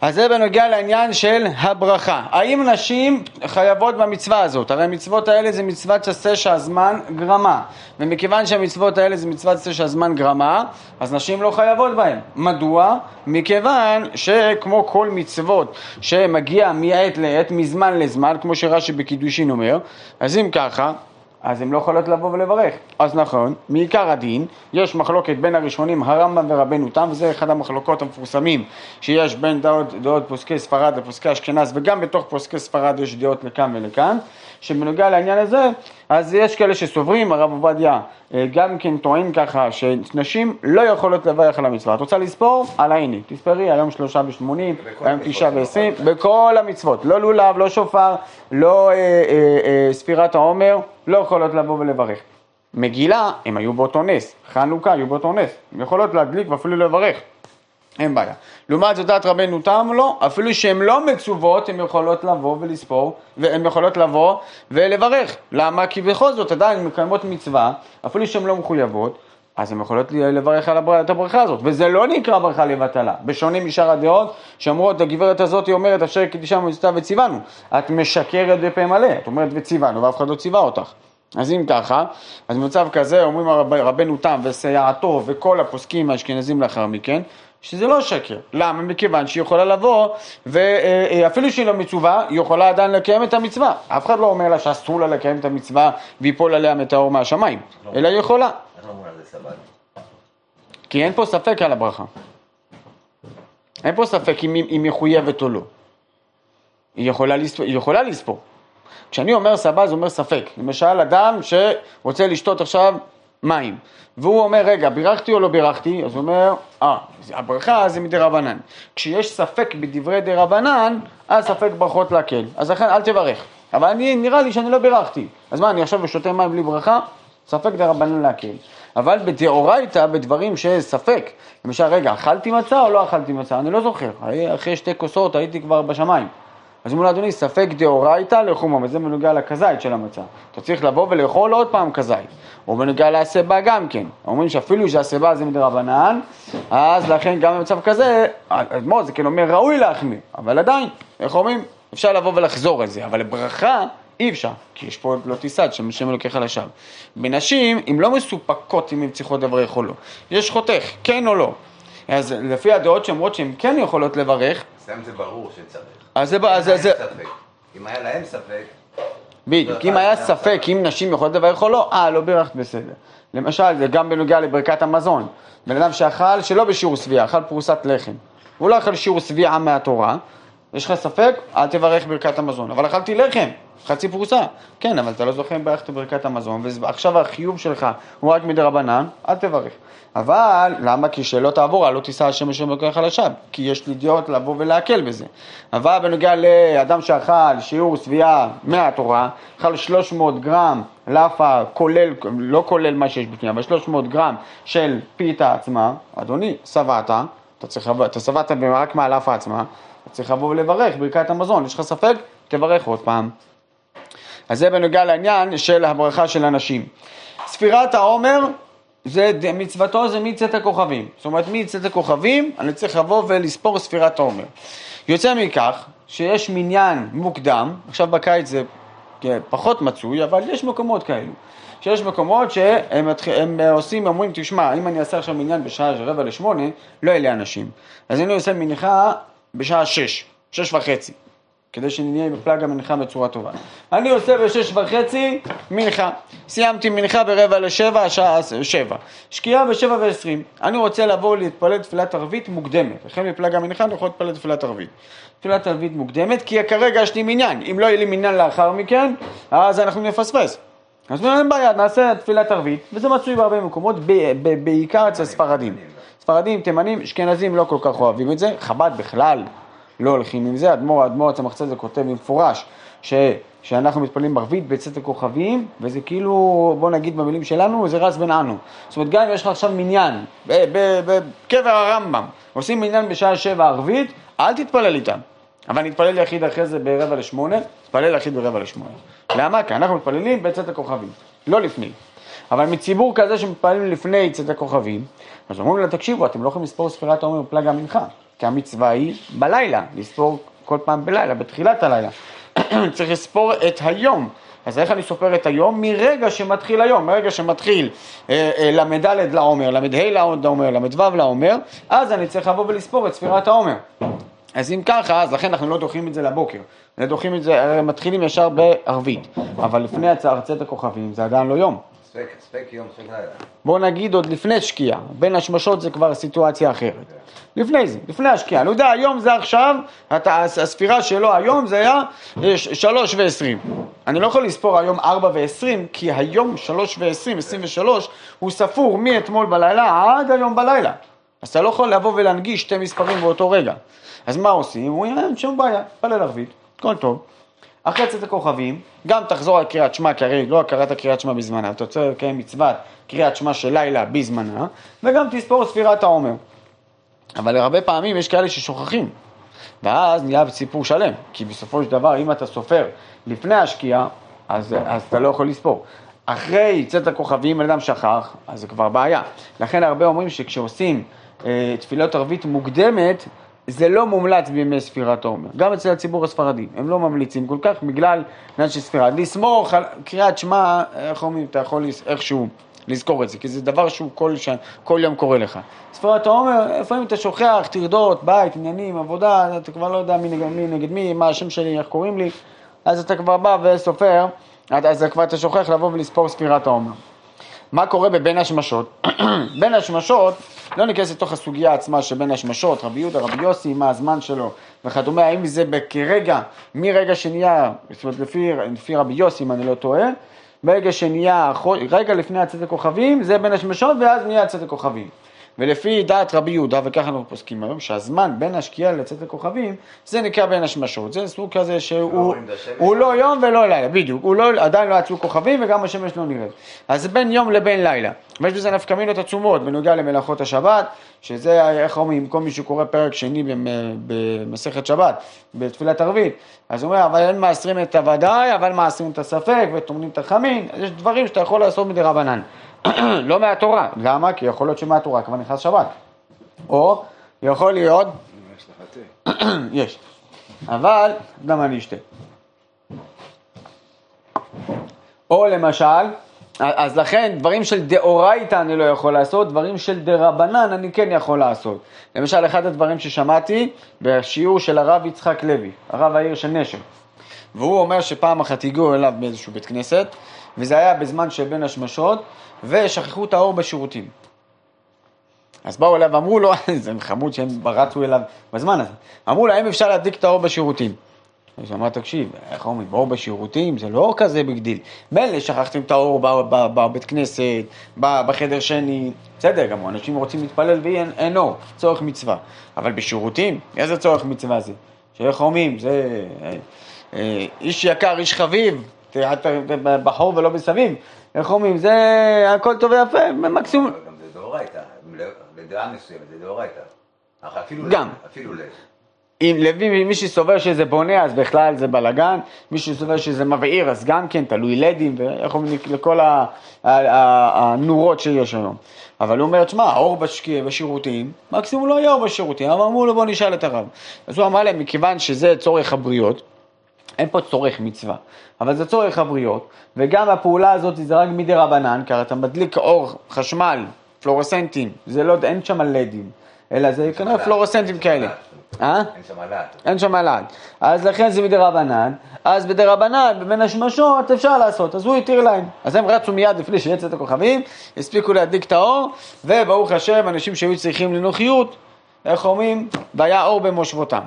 אז זה בנוגע לעניין של הברכה. האם נשים חייבות במצווה הזאת? הרי המצוות האלה זה מצוות עשה שהזמן גרמה. ומכיוון שהמצוות האלה זה מצוות עשה שהזמן גרמה, אז נשים לא חייבות בהן. מדוע? מכיוון שכמו כל מצוות שמגיע מעת לעת, מזמן לזמן, כמו שרש"י בקידושין אומר, אז אם ככה, אז הן לא יכולות לבוא ולברך. אז נכון, מעיקר הדין, יש מחלוקת בין הראשונים, הרמב"ם ורבנו תם, וזה אחד המחלוקות המפורסמים שיש בין דעות, דעות פוסקי ספרד לפוסקי אשכנז, וגם בתוך פוסקי ספרד יש דעות לכאן ולכאן, שבנוגע לעניין הזה, אז יש כאלה שסוברים, הרב עובדיה אה, גם כן טוען ככה, שנשים לא יכולות לברך על המצווה. את רוצה לספור? על העיני. תספרי, היום שלושה ושמונים, היום תשעה ועשרים, בכל המצוות. לא לולב, לא שופר, לא אה, אה, אה, ספירת העומר, לא יכולות לבוא ולברך. מגילה, הם היו באותו נס, חנוכה היו באותו נס, הם יכולות להדליק ואפילו לברך. אין בעיה. לעומת זאת דעת רבנו תם לא, אפילו שהן לא מצוות, הן יכולות לבוא ולספור, והן יכולות לבוא ולברך. למה? כי בכל זאת עדיין מקיימות מצווה, אפילו שהן לא מחויבות, אז הן יכולות לברך על הבר... את הברכה הזאת, וזה לא נקרא ברכה לבטלה, בשונה משאר הדעות שאומרות, הגברת הזאת היא אומרת, אשר קידישה מצווה וציוונו, את משקרת בפה מלא, את אומרת וציוונו, ואף אחד לא ציווה אותך. אז אם ככה, אז במצב כזה אומרים הרב, רבנו תם וסייעתו וכל הפוסקים האשכנזים לאחר מכן, שזה לא שקר. למה? מכיוון שהיא יכולה לבוא, ואפילו שהיא לא מצווה, היא יכולה עדיין לקיים את המצווה. אף אחד לא אומר לה שאסור לה לקיים את המצווה ויפול עליה מטאור מהשמיים, אלא היא יכולה. כי אין פה ספק על הברכה. אין פה ספק אם היא מחויבת או לא. היא יכולה לספור. היא יכולה לספור. כשאני אומר סבא זה אומר ספק. למשל אדם שרוצה לשתות עכשיו מים. והוא אומר, רגע, בירכתי או לא בירכתי? אז הוא אומר, אה, הברכה זה מדי רבנן. כשיש ספק בדברי די רבנן, אז ספק ברכות להקל. אז לכן אל תברך. אבל אני, נראה לי שאני לא בירכתי. אז מה, אני עכשיו שותה מים בלי ברכה? ספק די רבנן להקל. אבל בדאורייתא, בדברים שיש ספק, למשל, רגע, אכלתי מצה או לא אכלתי מצה? אני לא זוכר. אחרי שתי כוסות הייתי כבר בשמיים. אז אומרים לו, אדוני, ספק דאורייתא לחומה, וזה בנוגע לכזית של המצה. אתה צריך לבוא ולאכול עוד פעם כזית. או בנוגע להסבה גם כן. אומרים שאפילו שהסבה זה מדי רבנן, אז לכן גם במצב כזה, אדמו"ר זה כן אומר ראוי להחמיר, אבל עדיין, איך אומרים? אפשר לבוא ולחזור על זה, אבל לברכה אי אפשר, כי יש פה לא תיסד, שם לוקח על השווא. בנשים, הן לא מסופקות אם הן צריכות לברך או לא. יש חותך, כן או לא. אז לפי הדעות שאומרות שהן כן יכולות לברך, אצלם זה ברור שצריך. אז זה... זה... אם היה להם ספק... בדיוק, אם היה ספק אם נשים יכולות לברך או לא, אה, לא בירכת בסדר. למשל, זה גם בנוגע לברכת המזון. בן אדם שאכל שלא בשיעור שביעה, אכל פרוסת לחם. הוא לא אכל שיעור שביעה מהתורה, יש לך ספק? אל תברך ברכת המזון. אבל אכלתי לחם, חצי פרוסה. כן, אבל אתה לא זוכר אם ברכת ברכת המזון, ועכשיו החיוב שלך הוא רק מדי רבנן, אל תברך. אבל, למה? כי שלא תעבור, לא תישא השם השם אלוקיך לשווא, כי יש לי דעות לבוא ולהקל בזה. אבל בנוגע לאדם שאכל שיעור שביעה מהתורה, אכל 300 גרם לאפה, כולל, לא כולל מה שיש בפנים, אבל 300 גרם של פיתה עצמה, אדוני, שבעת, אתה שבעת רק מהלאפה עצמה, אתה צריך לבוא ולברך ברכת המזון, יש לך ספק? תברך עוד פעם. אז זה בנוגע לעניין של הברכה של הנשים. ספירת העומר זה מצוותו זה מצאת הכוכבים. זאת אומרת, מצאת הכוכבים, אני צריך לבוא ולספור ספירת העומר. יוצא מכך שיש מניין מוקדם, עכשיו בקיץ זה פחות מצוי, אבל יש מקומות כאלו. שיש מקומות שהם הם עושים, אומרים, תשמע, אם אני אעשה עכשיו מניין בשעה רבע לשמונה, לא יהיה לי אנשים. אז אני עושה מנחה בשעה שש, שש וחצי. כדי שנהיה בפלאג המנחה בצורה טובה. אני עושה בשש וחצי מנחה. סיימתי מנחה ברבע לשבע, השעה שבע. שקיעה בשבע ועשרים. אני רוצה לבוא להתפלל תפילת ערבית מוקדמת. לכן בפלאג המנחה אני יכול להתפלל תפילת ערבית. תפילת ערבית מוקדמת, כי כרגע יש לי מניין. אם לא יהיה לי מניין לאחר מכן, אז אנחנו נפספס. אז אין בעיה, נעשה תפילת ערבית, וזה מצוי בהרבה מקומות, בעיקר אצל ספרדים. ספרדים, תימנים, אשכנזים לא כל כך אוהבים את זה, חב"ד בכלל לא הולכים עם זה, אדמו"ר, אדמו"ר הצמח צדק כותב במפורש ש, שאנחנו מתפללים ערבית בצאת הכוכבים, וזה כאילו, בוא נגיד במילים שלנו, זה רץ בין אנו. זאת אומרת, גם אם יש לך עכשיו מניין, בקבר הרמב"ם, עושים מניין בשעה שבע ערבית, אל תתפלל איתם. אבל נתפלל יחיד אחרי זה ברבע לשמונה, תתפלל יחיד ברבע לשמונה. למה? כי אנחנו מתפללים בצאת הכוכבים, לא לפני. אבל מציבור כזה שמתפללים לפני צאת הכוכבים, אז אומרים לה, תקשיבו, אתם לא יכולים לספור ספירת העומר בפלג המנחה. כי המצווה היא בלילה, לספור כל פעם בלילה, בתחילת הלילה. צריך לספור את היום. אז איך אני סופר את היום? מרגע שמתחיל היום, מרגע שמתחיל אה, אה, ל"ד לעומר, ל"ה לעומר, ל"ו לעומר, אז אני צריך לבוא ולספור את ספירת העומר. אז אם ככה, אז לכן אנחנו לא דוחים את זה לבוקר, דוחים את זה, הרי מתחילים ישר בערבית, אבל לפני הצעה צאת הכוכבים זה עדיין לא יום. ספק. בוא נגיד עוד לפני שקיעה, בין השמשות זה כבר סיטואציה אחרת. לפני זה, לפני השקיעה. אני יודע, היום זה עכשיו, הספירה שלו היום זה היה אה, שלוש ועשרים. אני לא יכול לספור היום ארבע ועשרים, כי היום שלוש ועשרים, עשרים ושלוש, הוא ספור מאתמול בלילה עד היום בלילה. אז אתה לא יכול לבוא ולהנגיש שתי מספרים באותו רגע. אז מה עושים? הוא אומר, אין שום בעיה, פלל ערבית, הכל טוב. אחרי צאת הכוכבים, גם תחזור על קריאת שמע, כי הרי לא קראת קריאת שמע בזמנה, אתה רוצה לקיים מצוות קריאת שמע של לילה בזמנה, וגם תספור ספירת העומר. אבל הרבה פעמים יש כאלה ששוכחים, ואז נהיה סיפור שלם, כי בסופו של דבר, אם אתה סופר לפני השקיעה, אז, אז אתה לא יכול לספור. אחרי צאת הכוכבים, בן אדם שכח, אז זה כבר בעיה. לכן הרבה אומרים שכשעושים אה, תפילות ערבית מוקדמת, זה לא מומלץ בימי ספירת העומר. גם אצל הציבור הספרדי, הם לא ממליצים כל כך בגלל עניין של ספירה. לסמוך על קריאת שמע, איך אומרים, אתה יכול איכשהו לזכור את זה, כי זה דבר שהוא כל, ש... כל יום קורה לך. ספירת העומר, לפעמים אתה שוכח, טרדות, בית, עניינים, עבודה, אתה כבר לא יודע מי נגד מי, נגד מי, מה השם שלי, איך קוראים לי, אז אתה כבר בא וסופר, אז כבר אתה שוכח לבוא ולספור ספירת העומר. מה קורה בבין השמשות? בין השמשות, לא ניכנס לתוך הסוגיה עצמה שבין השמשות, רבי יהודה, רבי יוסי, מה הזמן שלו וכדומה, האם זה כרגע, מרגע שנהיה, זאת אומרת לפי, לפי רבי יוסי, אם אני לא טועה, ברגע שנהיה, רגע לפני הצאת הכוכבים, זה בין השמשות ואז נהיה הצאת הכוכבים. ולפי דעת רבי יהודה, וככה אנחנו פוסקים היום, שהזמן בין השקיעה לצאת הכוכבים, זה נקרא בין השמשות. זה סוג כזה שהוא. הוא לא יום ולא לילה, בדיוק. הוא לא, עדיין לא יצאו כוכבים וגם השמש לא נראית. אז זה בין יום לבין לילה. ויש בזה נפקא מינות עצומות בנוגע למלאכות השבת, שזה, איך אומרים, כל מי שקורא פרק שני במ- במסכת שבת, בתפילת ערבית, אז הוא אומר, אבל אין מעשרים את הוודאי, אבל מעשרים את הספק וטומנים את החמין, אז יש דברים שאתה יכול לעשות מדי רבנן. לא מהתורה, למה? כי יכול להיות שמהתורה כבר נכנס שבת. או יכול להיות, יש לך תה. יש, אבל גם אני אשתה. או למשל, אז לכן דברים של דאורייתא אני לא יכול לעשות, דברים של דרבנן אני כן יכול לעשות. למשל, אחד הדברים ששמעתי בשיעור של הרב יצחק לוי, הרב העיר של נשר, והוא אומר שפעם אחת הגיעו אליו באיזשהו בית כנסת, וזה היה בזמן של בין השמשות, ושכחו את האור בשירותים. אז באו אליו ואמרו לו, זה חמוד שהם רצו אליו בזמן הזה, אמרו לו, האם אפשר להדליק את האור בשירותים? אז אמר, תקשיב, איך אומרים, אור בשירותים זה לא כזה big deal. מילא שכחתם את האור בבית כנסת, בחדר שני, בסדר, גם אנשים רוצים להתפלל ואין אין אור, צורך מצווה. אבל בשירותים, איזה צורך מצווה זה? שאיך אומרים, זה אה, אה, איש יקר, איש חביב, ת- ת- ת- בחור ולא בסביב. איך אומרים, זה הכל טוב ויפה, מקסימום. גם זה דאורייתא, בדעה מסוימת זה דאורייתא. גם. אפילו לב. אם לוי, מי שסובר שזה בונה, אז בכלל זה בלאגן, מי שסובר שזה מבעיר, אז גם כן, תלוי לדים, ואיך אומרים, לכל הנורות שיש היום. אבל הוא אומר, תשמע, האור בשירותים, מקסימום לא יהיה אור בשירותים, אבל אמרו לו, בוא נשאל את הרב. אז הוא אמר להם, מכיוון שזה צורך הבריות, אין פה צורך מצווה, אבל זה צורך הבריות, וגם הפעולה הזאת זה רק מדי רבנן, כי אתה מדליק אור, חשמל, פלורסנטים, זה לא, אין שם לדים, אלא זה כנראה מל"ט, פלורסנטים כאלה. מל"ט. אה? אין שם מל"ט. אין שם מל"ג. אז לכן זה מדי רבנן, אז בדי רבנן, בבין השמשות אפשר לעשות, אז הוא התיר להם. אז הם רצו מיד לפני שיצא את הכוכבים, הספיקו להדליק את האור, וברוך השם, אנשים שהיו צריכים לנוחיות, איך אומרים? והיה אור במושבותם.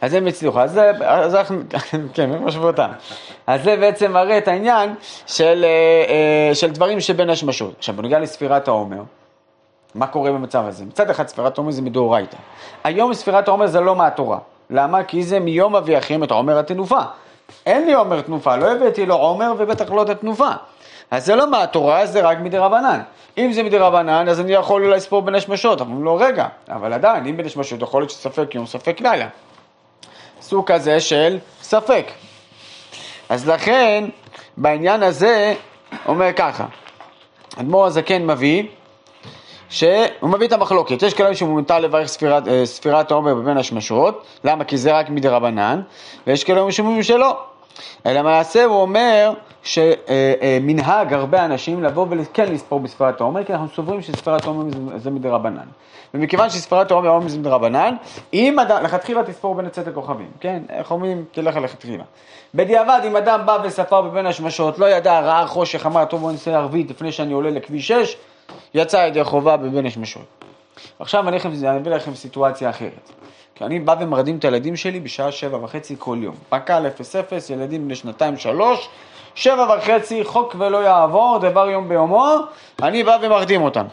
אז הם הצליחו, אז זה, אנחנו, כן, במושבותם. אז זה בעצם מראה את העניין של, אה, אה, של דברים שבין השמשות. עכשיו, בנוגע לספירת העומר, מה קורה במצב הזה? מצד אחד ספירת העומר זה מדאורייתא. היום ספירת העומר זה לא מהתורה. למה? כי זה מיום אביכם את עומר התנופה. אין לי עומר תנופה, לא הבאתי לו עומר ובטח לא את התנופה. אז זה לא מהתורה, זה רק מדי רבנן. אם זה מדי רבנן, אז אני יכול אולי לספור בין השמשות, אבל לא רגע. אבל עדיין, אם בין השמשות, יכול להיות שספק יום, ספק לילה. סוג כזה של ספק. אז לכן, בעניין הזה, אומר ככה, אדמו"ר הזקן מביא, שהוא מביא את המחלוקת, יש כאלה שמותר לברך ספירת, אה, ספירת העומר בבין השמשות, למה? כי זה רק מדרבנן, ויש כאלה שאומרים שלא. אלא למעשה הוא אומר שמנהג הרבה אנשים לבוא וכן לספור בספירת העומר, כי אנחנו סוברים שספירת העומר זה- מדרבנן. ומכיוון שספירת העומר זה מדרבנן, אם אדם, לכתחילה תספור בין הצאת הכוכבים, כן? איך אומרים? תלך לכתחילה. בדיעבד, אם אדם בא וספר בבין השמשות, לא ידע, ראה חושך, אמר, טוב בוא נעשה ערבית לפני שאני עולה לכביש 6, יצא ידי חובה בבין השמשות. עכשיו אני אביא לכם סיטואציה אחרת. כי אני בא ומרדים את הילדים שלי בשעה שבע וחצי כל יום. פק"ל 00, ילדים בני שנתיים שלוש, שבע וחצי, חוק ולא יעבור, דבר יום ביומו, אני בא ומרדים אותם.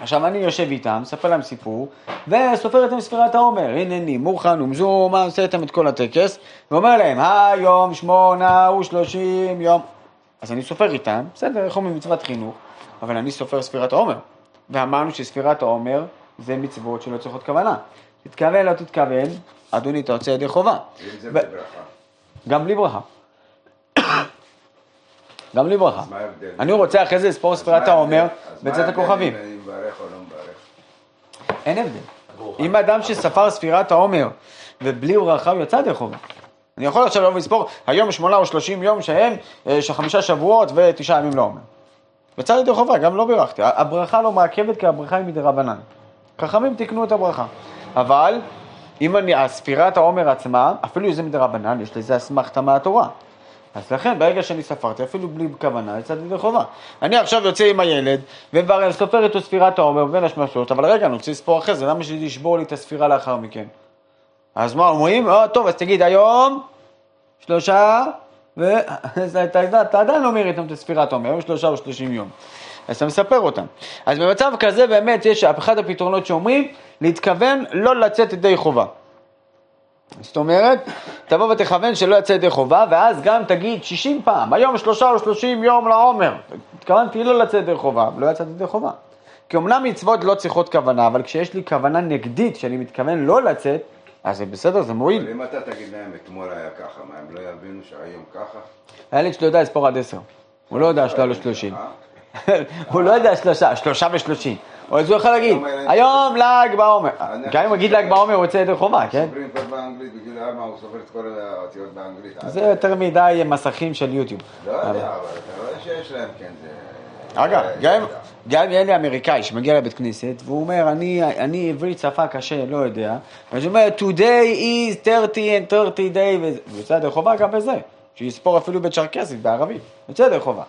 עכשיו אני יושב איתם, מספר להם סיפור, וסופר איתם ספירת העומר, הנני, מוכן ומזומה, עושה איתם את כל הטקס, ואומר להם, היום שמונה ושלושים יום. אז אני סופר איתם, בסדר, איך אומרים מצוות חינוך, אבל אני סופר ספירת העומר. ואמרנו שספירת העומר זה מצוות שלא צריכות כוונה. תתכוון, לא תתכוון, אדוני, אתה יוצא ידי חובה. ו-. גם בלי ברכה. גם בלי ברכה. אני רוצה אחרי זה לספור ספירת העומר בצאת הכוכבים. לא? אין הבדל. אם אדם שספר ספירת העומר ובלי ברכה הוא יצא ידי חובה. אני יכול עכשיו לבוא ולספור היום שמונה או שלושים יום שהם אה, של חמישה שבועות ותשעה ימים לעומר. יצא ידי חובה, גם לא בירכתי. הברכה לא מעכבת כי הברכה היא מדרבנן. חכמים תיקנו את הברכה. אבל אם אני, הספירת העומר עצמה, אפילו אם זה מדרבנן, יש לזה אסמכתה מהתורה. אז לכן, ברגע שאני ספרתי, אפילו בלי כוונה, יצאתי ידי חובה. אני עכשיו יוצא עם הילד, וסופר איתו ספירת העומר בין השמשות, אבל רגע, אני רוצה לספור אחרי זה, למה שזה ישבור לי את הספירה לאחר מכן? אז מה אומרים? אה, טוב, אז תגיד, היום שלושה, ואתה עדיין לא אומר איתם את הספירת העומר, היום שלושה או שלושים יום. אז אתה מספר אותם. אז במצב כזה באמת יש אחד הפתרונות שאומרים, להתכוון לא לצאת ידי חובה. זאת אומרת, תבוא ותכוון שלא יצא ידי חובה, ואז גם תגיד 60 פעם, היום שלושה או 30 יום לעומר. התכוונתי לא לצאת ידי חובה, לא יצאתי ידי חובה. כי אמנם מצוות לא צריכות כוונה, אבל כשיש לי כוונה נגדית, שאני מתכוון לא לצאת, אז זה בסדר, זה מועיל. אבל אם אתה תגיד להם אתמול היה ככה, מה, הם לא יבינו שהיום ככה? הילד שלו יודע לספור עד עשר. הוא לא יודע שלא לו שלושים. הוא לא יודע שלושה, שלושה ושלושים. או אז הוא יכול להגיד, היום ל"ג בעומר. גם אם הוא יגיד ל"ג בעומר הוא יוצא ידי חובה, כן? זה יותר מדי מסכים של יוטיוב. לא יודע, אבל אתה רואה שיש להם, כן, זה... אגב, זה- גם אם- אם ילד אמריקאי שמגיע לבית כנסת והוא אומר, אני, אני עברית שפה קשה, לא יודע, אז הוא אומר, today is 30 and 30 day, וזה יוצא ידי חובה גם בזה, שיספור אפילו בצ'רקסית, בערבית, יוצא ידי חובה.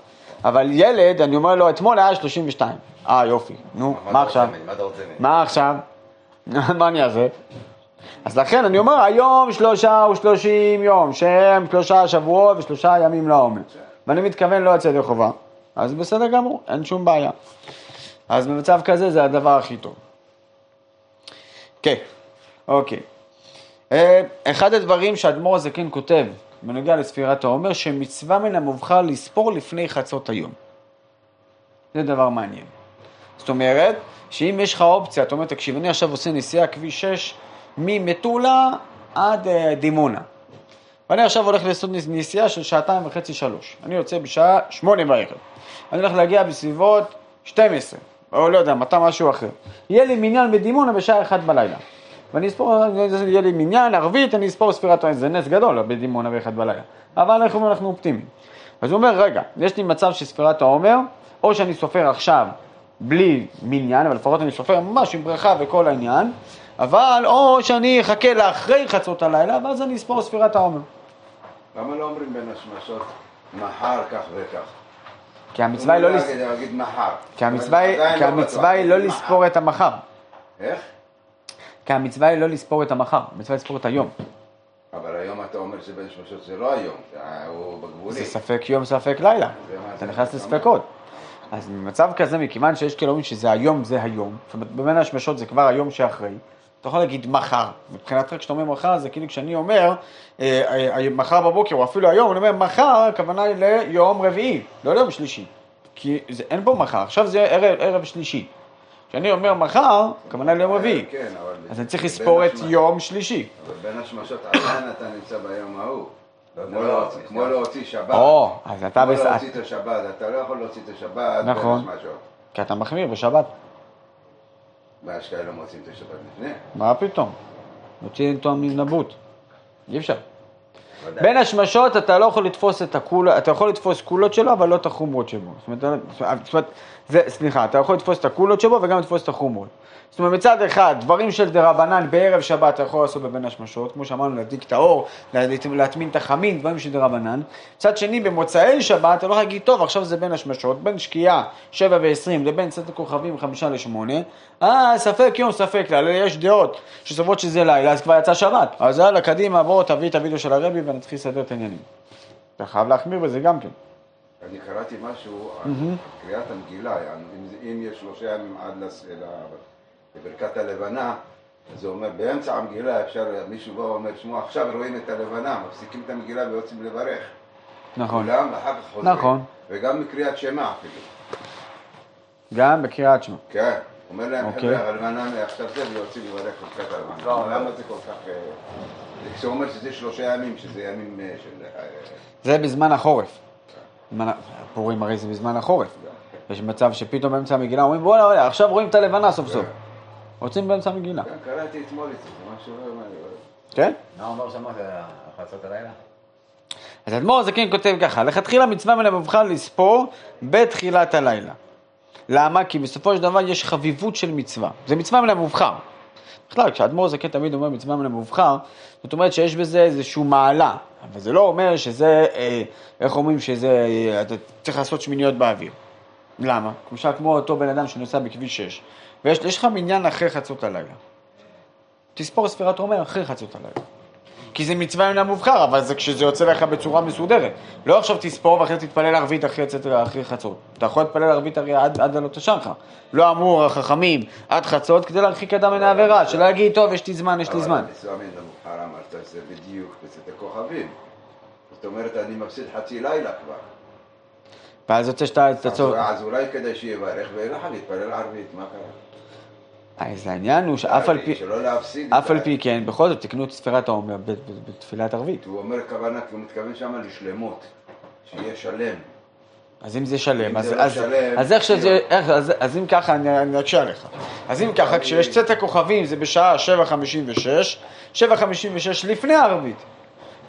אבל ילד, אני אומר לו, אתמול היה 32. אה, יופי, נו, אתה מה עכשיו? מה עכשיו? מה אני אעשה? אז לכן אני אומר, היום שלושה ושלושים יום, שהם שלושה שבועות ושלושה ימים לעומר. ואני מתכוון לא יצא ידי חובה, אז בסדר גמור, אין שום בעיה. אז במצב כזה זה הדבר הכי טוב. כן, אוקיי. אה, אחד הדברים שאדמו"ר הזקן כותב בנוגע לספירת העומר, שמצווה מן המובחר לספור לפני חצות היום. זה דבר מעניין. זאת אומרת, שאם יש לך אופציה, אתה אומר, תקשיב, אני עכשיו עושה נסיעה כביש 6 ממטולה עד אה, דימונה. ואני עכשיו הולך לעשות נס- נסיעה של שעתיים וחצי, שלוש. אני יוצא בשעה שמונה בערב. אני הולך להגיע בסביבות 12, או לא יודע, מתי משהו אחר. יהיה לי מניין בדימונה בשעה אחת בלילה. ואני אספור, יהיה לי מניין, ערבית, אני אספור ספירת העין, זה נס גדול בדימונה באחד בלילה. אבל אנחנו, אנחנו אופטימיים. אז הוא אומר, רגע, יש לי מצב שספירת העומר, או שאני סופר עכשיו בלי מניין, אבל לפחות אני סופר ממש עם ברכה וכל העניין, אבל או שאני אחכה לאחרי חצות הלילה, ואז אני אספור ספירת העומר. למה לא אומרים בין השמשות מחר כך וכך? כי המצווה היא לא. כי המצווה היא- לא. לא לספור את המחר. איך? כי המצווה היא לא לספור את המחר, המצווה לספור את היום. אבל היום אתה אומר שבין שמשות זה לא היום, הוא בגבולי. זה ספק יום, ספק לילה. אתה נכנס לספקות. אז במצב כזה, מכיוון שיש כאלה אומרים שזה היום, זה היום, זאת אומרת, בבין השמשות זה כבר היום שאחרי, אתה יכול להגיד מחר. מבחינתך, כשאתה אומר מחר, זה כאילו כשאני אומר, אה, אה, אה, מחר בבוקר, או אפילו היום, אני אומר מחר, הכוונה היא ליום רביעי, לא ליום שלישי. כי זה, אין פה מחר, עכשיו זה ערב, ערב שלישי. כשאני אומר מחר, הכוונה ליום רביעי. כן, אבל... אז אני צריך לספור את יום שלישי. אבל בין השמשות עדיין אתה נמצא ביום ההוא. לא, כמו לא, להוציא- לא. שבת. או, אז אתה כמו להוציא את השבת, אתה לא יכול להוציא את השבת נכון. כי אתה מחמיר בשבת. מה, יש כאלה מוצאים את השבת לפני? מה פתאום? מוציא תואם נבוט. אי אפשר. בין השמשות אתה לא יכול לתפוס את הקולה, אתה יכול לתפוס קולות שלו, אבל לא את החומרות שבו. זאת אומרת, זאת אומרת זה, סליחה, אתה יכול לתפוס את הקולות שבו וגם לתפוס את החומרות. זאת אומרת, מצד אחד, דברים של דרבנן בערב שבת אתה יכול לעשות בבין השמשות, כמו שאמרנו, להדליק את האור, להט- להטמין את החמין, דברים של דרבנן. מצד שני, במוצאי שבת אתה לא יכול להגיד, טוב, עכשיו זה בין השמשות, בין שקיעה 7 ו-20 לבין צאת הכוכבים 5 ל-8, אה, ספק יום, ספק לילה, יש דעות שסוברות שזה לילה, אז כבר יצא שבת. אז יאללה, קדימה, בוא תביא את הוידאו של הרבי ונתחיל לסדר את העניינים. אתה חייב להחמיר בזה גם כן. אני קראתי משהו על קריאת המגילה, אם, יש שלושה ימים עד לס- לברכת הלבנה, אז זה אומר, באמצע המגילה אפשר, מישהו בא ואומר, שמעו, עכשיו רואים את הלבנה, מפסיקים את המגילה ויוצאים לברך. נכון. כולם, ואחר כך חוזרים. נכון. וגם מקריאת שמע אפילו. גם בקריאת שמע. כן. אומר להם, אוקיי. חבר'ה, הלבנה מעכשיו זה, ויוצאים לברך ברכת הלבנה. לא, למה לא. זה כל כך... אה, זה אומר שזה שלושה ימים, שזה ימים אה, של... אה, זה בזמן החורף. פורים הרי זה בזמן החורף. יש מצב שפתאום באמצע המגילה אומרים בוא'נה, עכשיו רואים את הלבנה סוף סוף. רוצים באמצע המגילה. כן, קראתי אתמול את זה, זה משהו... לא- מה- כן? מה אומר שם זה החצות הלילה? אז אדמו"ר הזקן כותב ככה, לכתחילה מצווה המובחר לספור בתחילת הלילה. למה? כי בסופו של דבר יש חביבות של מצווה. זה מצווה מן המובחר. בכלל, כשאדמו"ר הזקן תמיד אומר מצווה מן המובחר, זאת אומרת שיש בזה איזשהו מעלה. אבל זה לא אומר שזה, אה, איך אומרים שזה, אה, אתה צריך לעשות שמיניות באוויר. למה? למשל כמו אותו בן אדם שנוסע בכביש 6, ויש יש לך מניין אחרי חצות הלילה. תספור ספירת עומר אחרי חצות הלילה. כי זה מצווה מן המובחר, אבל זה כשזה יוצא לך בצורה מסודרת. לא עכשיו תספור ואחרי זה תתפלל ערבית אחרי, צאת- אחרי חצות. אתה יכול להתפלל ערבית הרי עד, עד עלות השחר. לא אמור החכמים עד חצות כדי להרחיק אדם מן העבירה, שלא יגיד, טוב, יש לי זמן, יש לי זמן. אבל המצווה מן המובחר אמרת, זה בדיוק בצאת הכוכבים. זאת אומרת, אני מפסיד חצי לילה כבר. ואז יוצא שאתה... אתה אז אולי- כדאי שיברך וילך להתפלל ערבית, מה קרה? אז העניין הוא שאף על פי... שלא להפסיד. אף על פי כן, בכל זאת תקנו את ספירת העומר בתפילת ערבית. הוא אומר כוונה, כי הוא מתכוון שם לשלמות, שיהיה שלם. אז אם זה שלם, אז, לא אז, שלם, אז איך שזה. איך, אז, אז אם ככה, אני, אני אקשה עליך. אז אם ככה, כשיש צאת הכוכבים זה בשעה 7.56, 7.56 לפני הערבית.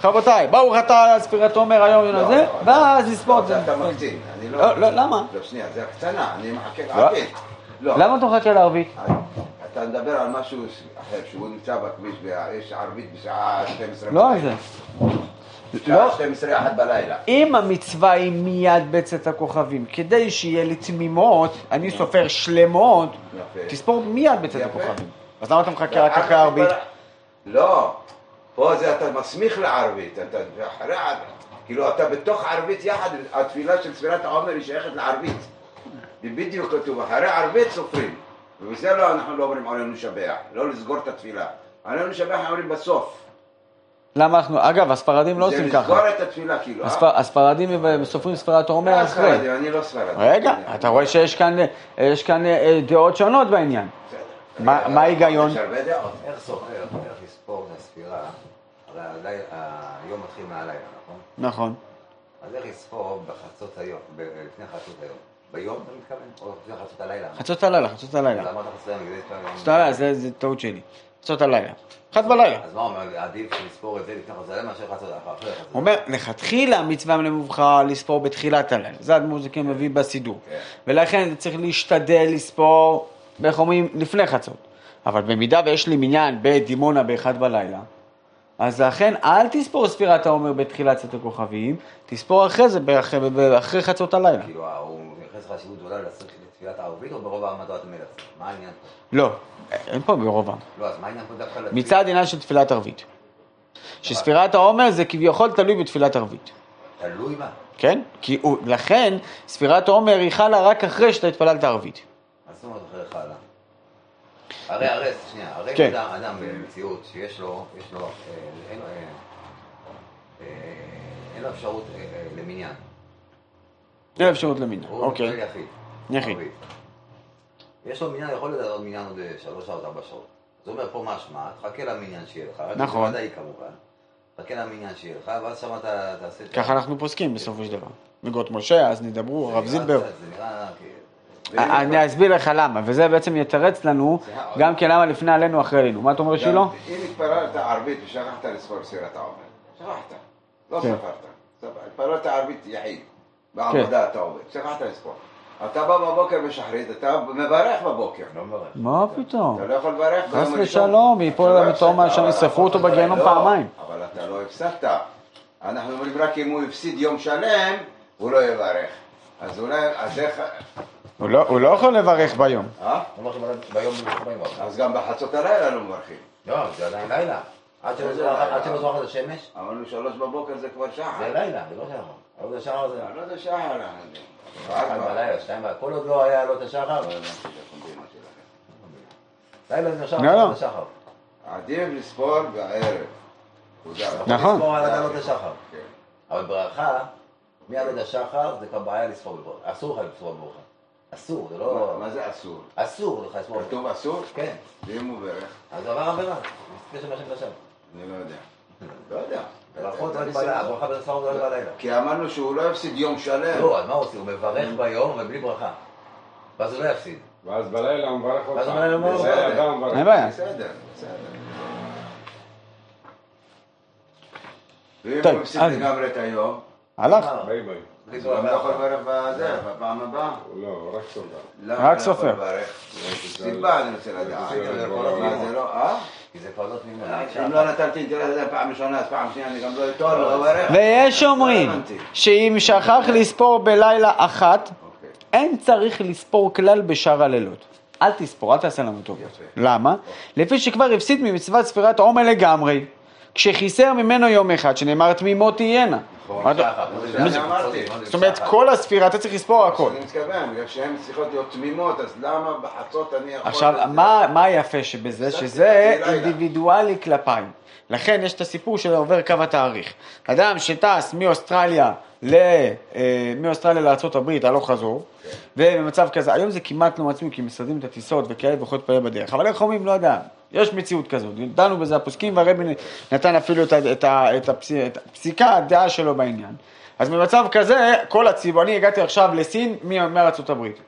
רבותיי, ברוך אתה ספירת עומר היום לא, הזה, לא, ואז לספור את זה זה. אתה מקטין. אני לא... לא, לא, למה? לא, שנייה, זה הקטנה, אני מחכה לא. לערבית. לא. למה אתה מחכה לערבית? אתה מדבר על משהו אחר, שהוא נמצא בכביש, ויש ערבית בשעה 12 לא על זה. לא. 12 אחת בלילה. אם המצווה היא מיד בצאת הכוכבים, כדי שיהיה לי תמימות, אני סופר שלמות. תספור מיד בצאת. הכוכבים. אז למה אתה מחכה רק אחרי הערבית? לא, פה זה אתה מסמיך לערבית, אתה אחרי הערבית, כאילו אתה בתוך ערבית יחד, התפילה של ספירת העומר היא שייכת לערבית. בדיוק כתוב, אחרי ערבית סופרים. ובזה לא, אנחנו לא אומרים עלינו לשבח, לא לסגור את התפילה. עלינו לשבח אנחנו אומרים בסוף. למה אנחנו, אגב, הספרדים לא עושים זה ככה. לסגור את התפילה, כאילו. הספר- הספרדים הם סופרים ספירת העומר אה, אחרי. ספרדי, אני לא ספרדי. רגע, אתה רואה שיש כאן, יש כאן אה, דעות שונות בעניין. מה ההיגיון? יש הרבה דעות. איך סופר, איך לספור את הספירה? הרי הלילה- היום מתחיל מהלילה, נכון? נכון. אז איך לספור בחצות היום, לפני חצות היום? ביום אתה מתכוון? או לפני חצות הלילה? חצות הלילה, חצות הלילה. אז אמרת חצות הלילה, חצות הלילה, זה טעות שלי. חצות הלילה. אחת בלילה. אז מה אומר? עדיף לספור את זה לפני חצות הלילה מאשר חצות חצות הוא אומר, לכתחילה מצווה מן המובחר לספור בתחילת הלילה. זה אדמו"ר זקן מביא בסידור. כן. ולכן צריך להשתדל לספור, איך אומרים, לפני חצות. אבל במידה ויש לי מניין בדימונה באחד בלילה, אז לכן אל תספור ספירת העומר בתחילת צאת הכוכבים, תספור אחרי זה, אחרי חצות הלילה. כאילו, הוא מייחס חשיבות גדולה לתפילת הערבית או ברוב העמדות המלך? מה העניין פה? לא, אין פה ברובם. לא, אז מה העניין פה דווקא לתפילה? מצד עניין של תפילת ערבית. שספירת העומר זה כביכול תלוי בתפילת ערבית. תלוי מה? כן? כי הוא, לכן ספירת העומר היא חלה רק אחרי שאתה התפללת ערבית. מה זאת אומרת אחרי חלה? הרי הרי, שנייה, הרי כן. אדם, אדם במציאות שיש לו, יש לו, אה, אין לו, אה, אה, אין לו אפשרות למניין. אין אפשרות למניין. הוא אוקיי. מקבל יחיד. יחיד. יש לו מניין, יכול להיות עוד מניין עוד שלוש שעות, ארבע שעות. זה אומר פה משמע, תחכה למניין שיהיה לך. נכון. זה ודאי כמובן. תחכה למניין שיהיה לך, ואז שם אתה תעשה ככה אנחנו פוסקים בסופו של דבר. מגות משה, אז נדברו, הרב זילבר. זה נראה, אני אסביר לך למה, וזה בעצם יתרץ לנו גם כן למה לפני עלינו אחרי עלינו. מה אתה אומר שילה? אם התפללת ערבית ושכחת לספור ספירת העומר, שכחת, לא כן. ספרת. התפללת ערבית יחיד, בעבודה אתה עובד, שכחת לספור. אתה בא בבוקר בשחרית, אתה מברך בבוקר. לא מברך. מה פתאום? אתה לא יכול לברך חס ביום. ושלום, ייפול אתה לא עליו מתום הפסדת, מהשם, אבל ישרפו אותו אבל בגיהנום לא, פעמיים. אבל אתה לא הפסדת. אנחנו אומרים רק אם הוא הפסיד יום שלם, הוא לא יברך. אז אולי, אז איך... הוא לא- הוא לא יכול לברך ביום. אה? לא ביום ביום. אז גם בחצות הלילה לא מברכים. לא, זה עדיין לילה. עד שלא זה שלא זורחת השמש, אמרנו שלוש בבוקר זה כבר שחר. זה לילה, זה לא שחר. אבל זה שחר זה... לא יודע שחר. אנחנו יודעים. אחד ארבע. בלילה, שתיים בלילה. כל עוד לא היה לו את השחר, לא את. לילה זה לא, לא. את השחר. עדיף לספור בערב. נכון. לספור על עלות השחר. כן. אבל ברכה, מעלות השחר זה כבר בעיה לספור בברכה. אסור לך לספור בברכה. אסור, זה לא... מה זה אסור? אסור לך בברכה. כתוב אסור? כן. ואם הוא ברך? אז עבר עבירה. זה שמה שחשב. אני לא יודע. לא יודע. ברכות רק בלילה, בספר זה רק בלילה. כי אמרנו שהוא לא יפסיד יום שלם. לא, אז מה הוא עושה? הוא מברך ביום ובלי ברכה. ואז הוא לא יפסיד. ואז בלילה הוא מברך אותך. ואז בלילה הוא מברך. אין בעיה. בסדר, בסדר. ואם הוא הפסיד אז- לגמרי את היום, הלך. ביי ביי. לא יכול ברכה. לברך בזה, בפעם הבאה. לא, רק סופר. למה רק לא סופר. לברך? סיבה אני רוצה לדעת. זה. זה לא, זה לא. אם לא נתתי אינטרס פעם ראשונה, אז פעם שנייה אני גם לא אתו, לא אברך. ויש לא אומרים. שאם שכח לספור בלילה אחת, אוקיי. אין צריך לספור כלל בשאר הלילות. אל תספור, אל תעשה לנו טוב. למה? לפי שכבר הפסיד ממצוות ספירת העומר לגמרי, כשחיסר ממנו יום אחד, שנאמר תמימות תהיינה. נכון. זאת אומרת, כל הספירה, אתה צריך לספור הכל. אני מתכוון, בגלל שהן צריכות להיות תמימות, אז למה בחצות אני יכול... עכשיו, מה, היפה שבזה? שזה. אינדיבידואלי כלפיי. לכן יש את הסיפור של עובר קו התאריך. אדם שטס מאוסטרליה, ל, אה, מאוסטרליה לארה"ב, הלוך חזור, ובמצב כזה, היום זה כמעט לא מצוי, כי מסדרים את הטיסות וכאלה להתפלל בדרך. אבל איך אומרים, לא יודע, יש מציאות כזאת. דנו בזה הפוסקים, והרבי נתן אפילו את, את, את, את הפסיקה, הדעה שלו בעניין. אז במצב כזה, כל הציבור, אני הגעתי עכשיו לסין מארצות הברית.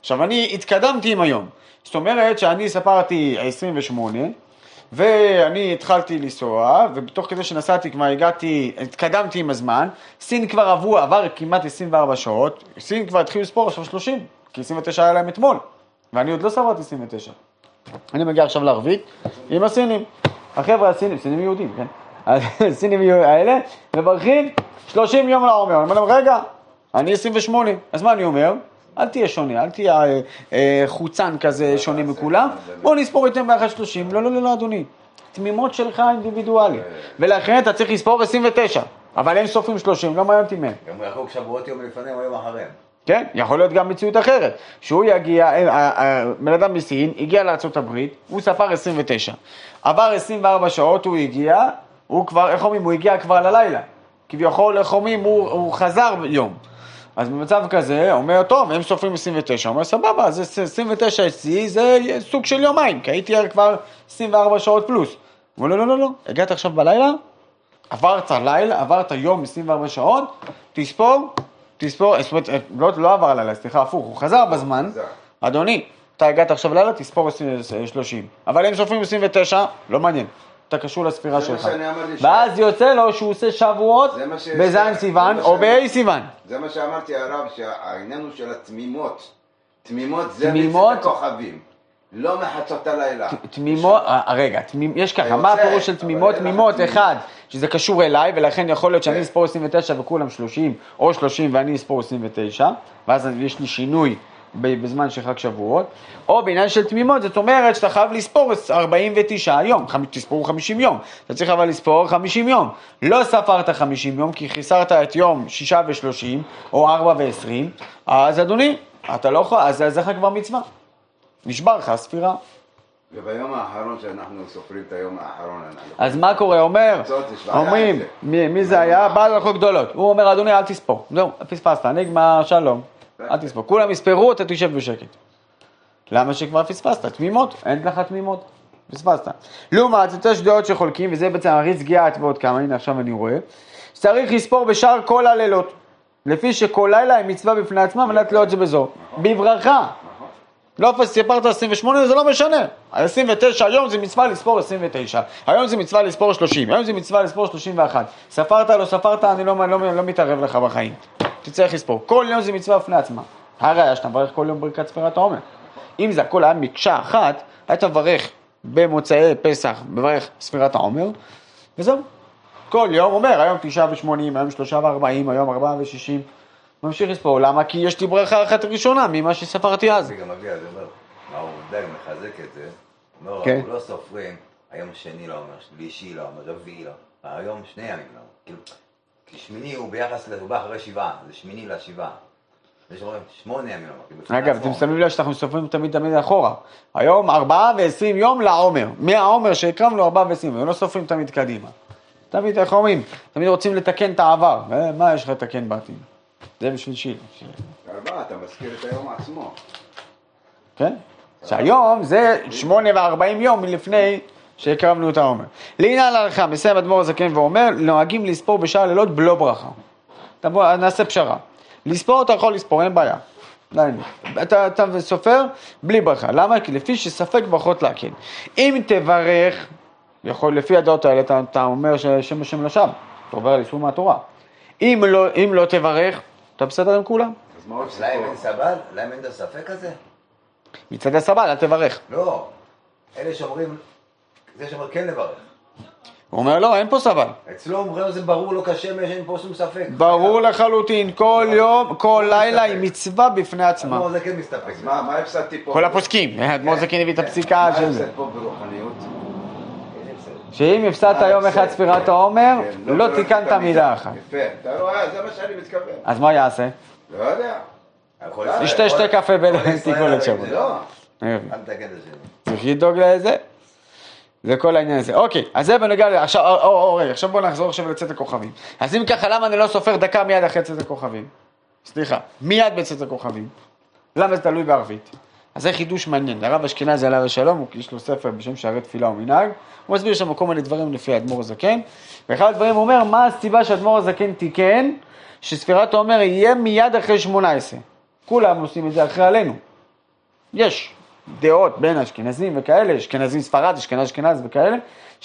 עכשיו, אני התקדמתי עם היום. זאת אומרת שאני ספרתי 28, ואני התחלתי לנסוע, ובתוך כדי שנסעתי כבר הגעתי, התקדמתי עם הזמן, סין כבר עברו, עבר כמעט 24 שעות, סין כבר התחילו לספור עכשיו 30, כי 29 היה להם אתמול, ואני עוד לא ספרתי 29. אני מגיע עכשיו לערבית עם הסינים. החבר'ה הסינים, סינים יהודים, כן? הסינים האלה מברכים 30 יום לעומר. אני אומר להם, רגע, אני 28. אז מה אני אומר? אל תהיה שונה, אל תהיה אה, אה, חוצן כזה שונה מכולם. בואו נספור איתם ביחד 30. לא, לא, לא, לא, אדוני. תמימות שלך אינדיבידואלי. ולכן אתה צריך לספור 29. אבל הם סופרים 30, לא מעניין אותי מהם. גם יחגוג שבועות יום לפניהם או יום אחריהם. כן, יכול להיות גם מציאות אחרת. שהוא יגיע, אה, אה, אה, בן אדם מסין, הגיע לארה"ב, הוא ספר 29. עבר 24 שעות, הוא הגיע, הוא כבר, איך אומרים, הוא הגיע כבר ללילה. כביכול, איך אומרים, הוא, הוא חזר יום. אז במצב כזה, אומר, טוב, הם סופרים 29. אומר, סבבה, אז 29 אצלי זה סוג של יומיים, כי הייתי כבר 24 שעות פלוס. הוא אומר, לא, לא, לא, לא, הגעת עכשיו בלילה, עברת לילה, עברת יום 24 שעות, תספור, תספור, זאת אומרת, לא, לא עבר לילה, סליחה, הפוך, הוא חזר בזמן, חזר. אדוני, אתה הגעת עכשיו לילה, תספור 20, 30, אבל הם סופרים 29, לא מעניין, אתה קשור לספירה שלך. ואז יוצא לו שהוא עושה שבועות בז' סיוון או בה' סיוון. זה מה שאמרתי הרב, שהעניין הוא של התמימות. תמימות זה? מצד הכוכבים, לא מחצות הלילה. תמימות, אה, רגע, יש ככה, מה הפירוש של תמימות? תמימות. אחד, שזה קשור אליי, ולכן יכול להיות שאני כן. אספור 29 וכולם 30, או 30 ואני אספור 29, ואז יש לי שינוי בזמן של חג שבועות, או בעניין של תמימות, זאת אומרת שאתה חייב לספור 49 יום, תספרו 50 יום, אתה צריך אבל לספור 50 יום. לא ספרת 50 יום, כי חיסרת את יום 6 ו-30, או 4 ו-20, אז אדוני, אתה לא יכול, אז אז לך כבר מצווה. נשבר לך הספירה. וביום האחרון שאנחנו סופרים את היום האחרון, אנחנו- אז מה קורה? אומר, אומרים. מי, מי זה היה? בעל הלכות גדולות. הוא אומר, אדוני, אל תספור. זהו, פספסת, נגמר, שלום. אל תספור. כולם יספרו, אתה תשב בשקט. למה שכבר פספסת? תמימות, אין לך תמימות. פספסת. לעומת זאת, יש דעות שחולקים, וזה בעצם הריץ גיאת ועוד כמה, הנה עכשיו אני רואה, שצריך לספור בשאר כל הלילות. לפי שכל לילה היא מצווה בפני עצמה, מנת להיות זה בזו. בברכה. לא סיפרת 28, זה לא משנה. ה-29, היום זה מצווה לספור 29, היום זה מצווה לספור 30, היום זה מצווה לספור 31. ספרת, לא ספרת, אני לא, לא, לא מתערב לך בחיים. תצטרך לספור. כל יום זה מצווה בפני עצמה. הראיה שאתה מברך כל יום ברכת ספירת העומר. אם זה הכל היה מקשה אחת, היית מברך במוצאי פסח, מברך ספירת העומר, וזהו. כל יום אומר, היום תשעה ושמונים, היום שלושה וארבעים, היום ארבעה ושישים. ממשיך לספור, למה? כי יש לי ברכה אחת ראשונה ממה שספרתי אז. זה גם מביא, זה אומר, הוא די מחזק את זה, אומר, כן. אנחנו לא סופרים, היום שני לא אומר, שלישי לא אומר, רביעי לא, היום שני ימים לא אומר, כאילו, כי שמיני הוא ביחס, הוא בא אחרי שבעה, זה שמיני לשבעה. יש אומרים שמונה ימים לא כאילו, אגב. אתם שמים לב שאנחנו סופרים תמיד תמיד אחורה. היום ארבעה ועשרים יום לעומר. מהעומר שהקרבנו ארבעה ועשרים, ולא סופרים תמיד קדימה. תמיד, איך אומרים? תמיד רוצים לתקן את העבר. אה, מה יש לך לתקן בעתיד? זה בשביל שיל. ארבעה, אתה מזכיר את היום עצמו. כן? שהיום זה שמונה וארבעים יום מלפני שהקרבנו את העומר. לעניין ההלכה, מסיים אדמו"ר הזקן ואומר, נוהגים לספור בשאר הלילות בלא ברכה. תבוא, נעשה פשרה. לספור אתה יכול לספור, אין בעיה. אתה, אתה סופר בלי ברכה. למה? כי לפי שספק ברכות להקל. אם תברך, יכול, לפי הדעות האלה אתה, אתה אומר ששם השם לשווא. אתה עובר על איסור מהתורה. אם לא, אם לא תברך, אתה בסדר עם כולם. אז מה עוד להם? אין סבל? להם אין את הספק הזה? מצד הסבל, אל תברך. לא. אלה שאומרים, זה שאומר כן לברך. הוא אומר, לא, אין פה סבל. אצלו אומרים זה ברור לו כשמש, אין פה שום ספק. ברור לחלוטין, כל יום, כל לילה היא מצווה בפני עצמה. לא, זה כן מסתפק. מה מה הפסדתי פה? כל הפוסקים, אדמו"ר זקן הביא את הפסיקה מה של זה. הפסד פה ברוחניות? שאם הפסדת מה יום אחד? ספירת העומר, כן, לא ברכת תיקנת מידה אחת. יפה, אתה רואה, זה מה שאני מתכוון. אז מה יעשה? לא יודע. ישתה ישראל- שתי קפה בין הרי לשבוע. זה לא. אל תתקן את השני. צריך לדאוג לזה. זה כל העניין הזה. אוקיי, אז זה בנוגע, ל- עכשיו, או, או, או, רגע, עכשיו בוא נחזור עכשיו לצאת הכוכבים. אז אם ככה, למה אני לא סופר דקה מיד אחרי צאת הכוכבים? סליחה, מיד בצאת הכוכבים. למה זה תלוי בערבית? אז זה חידוש מעניין. הרב אשכנזי עליו השלום, יש לו ספר בשם שערי תפילה ומנהג, הוא מסביר שם כל מיני דברים לפי האדמו"ר הזקן, ואחד הדברים הוא אומר, מה הסיבה שהאדמו"ר הזקן תיקן, שספירת העומר יהיה מיד אחרי שמונה עשרה. כולם עושים את זה אחרי עלינו. יש דעות בין אשכנזים וכאלה, אשכנזים ספרד, אשכנז אשכנז וכאלה,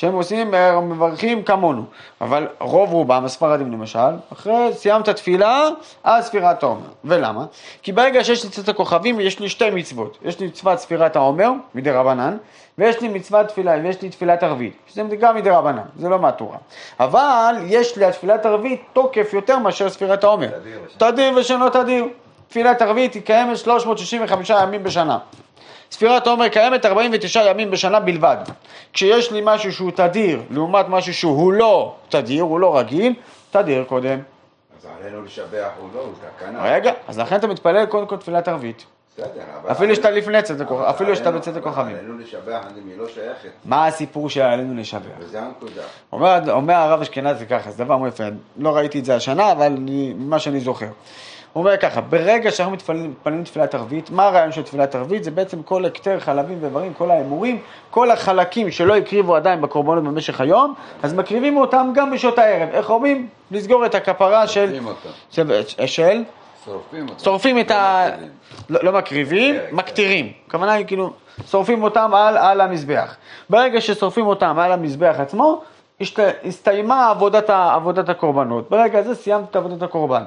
שהם עושים, אה, מברכים כמונו. אבל רוב רובם, הספרדים למשל, אחרי סיימת תפילה, אז ספירת העומר. ולמה? כי ברגע שיש לי צאת הכוכבים, יש לי שתי מצוות. יש לי מצוות ספירת העומר, מדי רבנן, ויש לי מצוות תפילה, ויש לי תפילת ערבית, שזה גם מדי רבנן, זה לא מהתורה. אבל יש לתפילת ערבית תוקף יותר מאשר ספירת העומר. תדיר ושאינו- תדיר ושאינו תדיר. תפילת ערבית היא קיימת 365 ימים בשנה. ספירת העומר קיימת 49 ימים בשנה בלבד. כשיש לי משהו שהוא תדיר, לעומת משהו שהוא לא תדיר, הוא לא רגיל, תדיר קודם. אז עלינו לשבח הוא לא, הוא תקנה. רגע, אז לכן אתה מתפלל קודם כל תפילת ערבית. בסדר, אבל... אפילו שאתה לפני צאת הכוכבים, אבל אפילו שאתה עלינו- בצאת הכוכבים. עלינו לשבח, מי לא שייכת, מה הסיפור שעלינו לשבח? וזה הנקודה. אומר, אומר הרב אשכנזי ככה, זה דבר מאוד יפה, לא ראיתי את זה השנה, אבל ממה שאני זוכר. הוא אומר ככה, ברגע שאנחנו מתפללים, מתפללים תפילת ערבית, מה הרעיון של תפילת ערבית? זה בעצם כל הקטר חלבים ואיברים, כל האמורים, כל החלקים שלא הקריבו עדיין בקורבנות במשך היום, אז מקריבים אותם גם בשעות הערב. איך אומרים? לסגור את הכפרה של... שורפים. של... של? שורפים אותם. שורפים את לא ה... לא, לא מקריבים, כן, כן. מקטירים. הכוונה היא כאילו, שורפים אותם על, על המזבח. ברגע ששורפים אותם על המזבח עצמו. הסתיימה עבודת. עבודת הקורבנות. ברגע הזה סיימתי את עבודת הקורבן.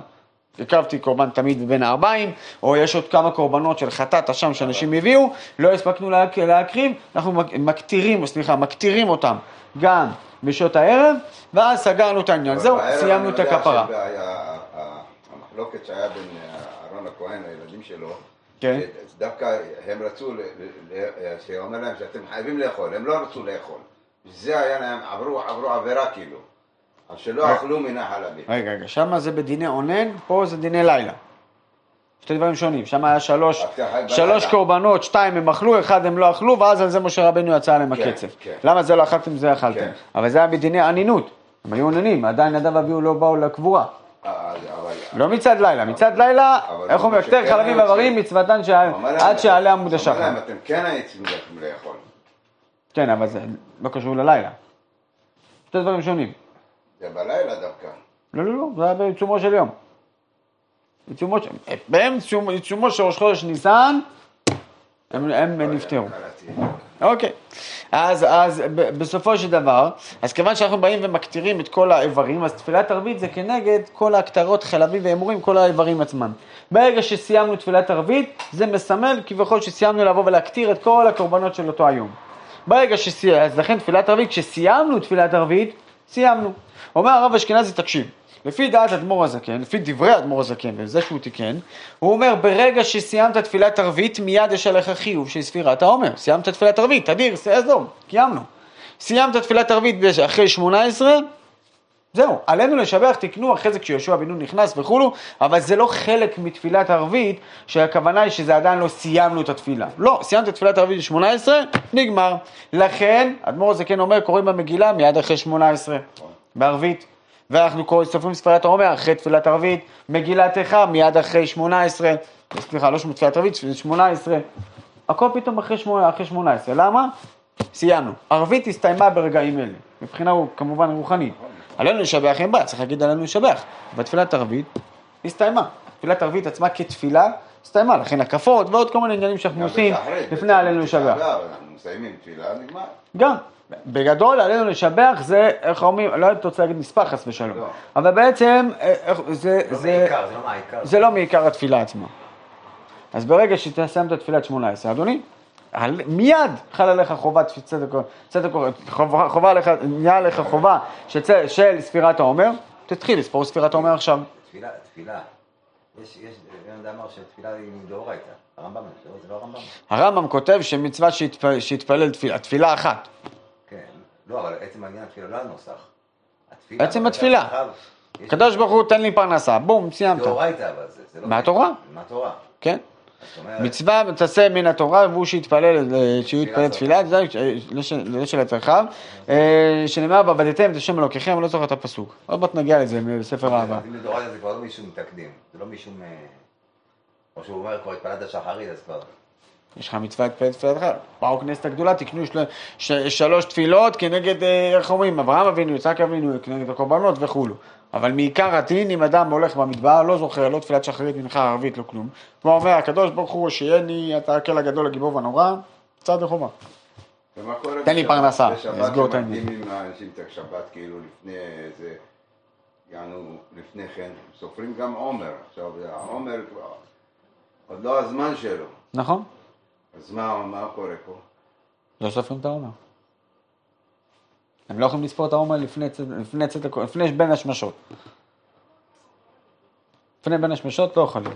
הקרבתי קורבן תמיד בין הארבעים, או יש עוד כמה קורבנות של חטאת אשם שאנשים הביאו, לא הספקנו להק... להקריב, אנחנו מק- מקטירים, סליחה, מקטירים אותם גם בשעות הערב, ואז סגרנו את העניין. זהו, סיימנו את הכפרה. המחלוקת שהיה בין אה, אהרון הכהן לילדים שלו, כן. דווקא הם רצו, ל- שאומר להם שאתם חייבים לאכול, הם לא רצו לאכול. זה היה להם, עברו, עברו עבירה כאילו. אז שלא אכלו מן החלבים. רגע, רגע, שם זה בדיני אונן, פה זה דיני לילה. שתי דברים שונים, שם היה שלוש, שלוש. קורבנות, שתיים הם אכלו, אחד הם לא אכלו, ואז על זה משה רבנו יצא עליהם כן, הקצף. כן. למה זה לא אכלתם, זה אכלתם. כן. אבל זה היה בדיני אנינות, הם היו עוננים, עדיין נדב ואביהו לא באו לקבורה. אה. לא מצד לילה, מצד לילה, איך אומרים, יותר חלבים ואיברים. מצוותן עד שיעלה עמוד השחר. אתם כן הייתם לאכול. כן, אבל זה לא קשור ללילה. שתי דברים שונים. זה בלילה דווקא. לא, לא, לא, זה היה בעיצומו של יום. בעיצומו של... בעיצומו של ראש חודש ניסן, הם, הם נפטרו. אוקיי, אז, אז ב- בסופו של דבר, אז כיוון שאנחנו באים ומקטירים את כל האיברים, אז תפילת ערבית זה כנגד כל ההקטרות, חלבים והימורים, כל האיברים עצמם. ברגע שסיימנו תפילת ערבית, זה מסמל כביכול שסיימנו לבוא ולהקטיר את כל הקורבנות של אותו היום. ברגע שסיימנו, אז לכן תפילת ערבית, כשסיימנו תפילת ערבית, סיימנו. אומר הרב אשכנזי, תקשיב, לפי דעת אדמו"ר הזקן, לפי דברי אדמו"ר הזקן, וזה שהוא תיקן, הוא אומר, ברגע שסיימת תפילת ערבית, מיד יש עליך חיוב של ספירת העומר. סיימת תפילת ערבית, תדיר, עזוב, קיימנו. סיימת תפילת ערבית אחרי 18, זהו, עלינו לשבח, תקנו אחרי זה כשיהושע בן נון נכנס וכולו, אבל זה לא חלק מתפילת ערבית, שהכוונה היא שזה עדיין לא סיימנו את התפילה. לא, סיימת את תפילת ערבית ב-18, נגמר. לכן, אדמו"ר הזקן אומר, קוראים במגילה מיד אחרי 18, בערבית. ואנחנו קוראים, סופרים ספרת העומר אחרי תפילת ערבית, מגילת איכה מיד אחרי 18, סליחה, לא תפילת ערבית, 18, הכל פתאום אחרי 8, אחרי 18, למה? סיימנו. ערבית הסתיימה ברגעים אלה, מבחינה כמובן רוחנית. עלינו לשבח אין בעיה, צריך להגיד עלינו לשבח. בתפילת ערבית הסתיימה. תפילת ערבית עצמה כתפילה הסתיימה, לכן הקפות ועוד כל מיני עניינים שאנחנו עושים לפני עלינו לשבח. אנחנו מסיימים תפילה, נגמר. גם. בגדול עלינו לשבח זה, איך אומרים, לא הייתי רוצה להגיד נספח חס ושלום, לא. אבל בעצם אה, זה, לא זה, מעיקר, זה לא. זה לא מעיקר התפילה עצמה. אז ברגע שתסיים את תפילת 18, אדוני, מיד חל עליך חובת צדק, צדק, חובה, חובה עליך, נהיה עליך חובה של, צ- של ספירת העומר, תתחיל לספור ספירת העומר עכשיו. תפילה, תפילה. יש, יש, בן אדם אמר שתפילה היא מדאורייתא. הרמב"ם, זה לא- לא הרמב"ם. הרמב"ם כותב שמצווה שיתפ- שיתפלל תפילה, תפילה אחת. כן. לא, אבל עצם העניין התפילה, לא הנוסח. התפילה. עצם התפילה. הקדוש ברוך הוא תן לי פרנסה, בום, סיימת. דאורייתא, אבל זה. זה לא- מהתורה. מהתורה. כן? מצווה תעשה מן התורה והוא שיתפלל, אה, שהוא יתפלל תפילה, זה אה, לא של הצרכיו, אה, שנאמר ועבדתם את השם אלוקיכם, לא זוכר את הפסוק. עוד מעט נגיע לזה בספר אהבה. זה כבר לא משום תקדים. זה לא. אה, או שהוא אומר כבר התפללת שחרית, אז כבר... יש לך מצווה להתפלל תפילתך. באו כנסת הגדולה, תקנו של- ש- שלוש תפילות כנגד, איך אומרים, אברהם אבינו, יצחק אבינו, כנגד הקורבנות וכולו. אבל מעיקר הדין, אם אדם הולך במדבר, לא זוכר, לא תפילת שחרית, מנחה, ערבית, לא כלום. כמו אומר, הקדוש ברוך הוא, שיהני, אתה הקל הגדול, הגיבור והנורא, צד וחובה. תן לי בשבת- פרנסה, בשבת לסגור את העניין. שמקדימים האנשים את השבת כאילו לפני זה, יענו לפני כן, סופרים גם עומר, עכשיו העומר כבר, עוד לא הזמן שלו, נכון? אז מה, מה קורה פה? לא סופרים את העומר. הם לא יכולים לספור את העומר לפני לפני הכ- לפני בין השמשות. לפני בין השמשות לא יכולים.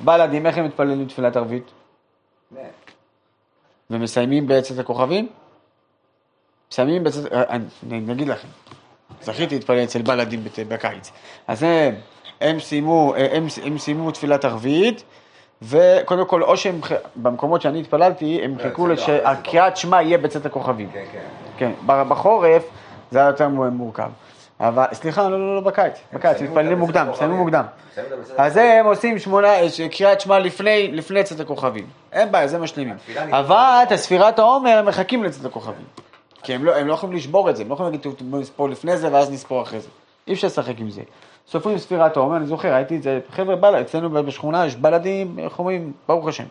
בל"דים, איך הם מתפללים תפילת ערבית? ומסיימים בעצת הכוכבים? מסיימים בעצת... אה, אני אני אגיד לכם, זכיתי להתפלל אצל בל"דים בקיץ. אז הם, הם סיימו, אה, הם, הם סיימו תפילת ערבית, וקודם כל, או שהם, במקומות שאני התפללתי, הם חיכו לא, זה שהקריאת שמע יהיה בצאת הכוכבים. כן, כן. כן, בחורף זה היה יותר מו- מורכב. אבל, סליחה, לא, לא, לא, בקיץ, בקיץ, מסיימים מתפללים אותה מוקדם, מסיימים. מוקדם. אז הם עושים שמונה, קריאת שמע לפני, לפני צאת הכוכבים. אין בעיה, זה משלימים. אבל את הספירת העומר הם מחכים לצאת הכוכבים. כי הם לא, הם לא יכולים לשבור את זה, הם לא יכולים להגיד, "טוב, בואו נספור לפני זה ואז נספור אחרי זה. אי אפשר לשחק עם זה. סופרים ספירת העומר, אני זוכר, ראיתי את זה, חבר'ה בל"ד, אצלנו בשכונה יש בל"דים, איך אומרים, ברוך השם.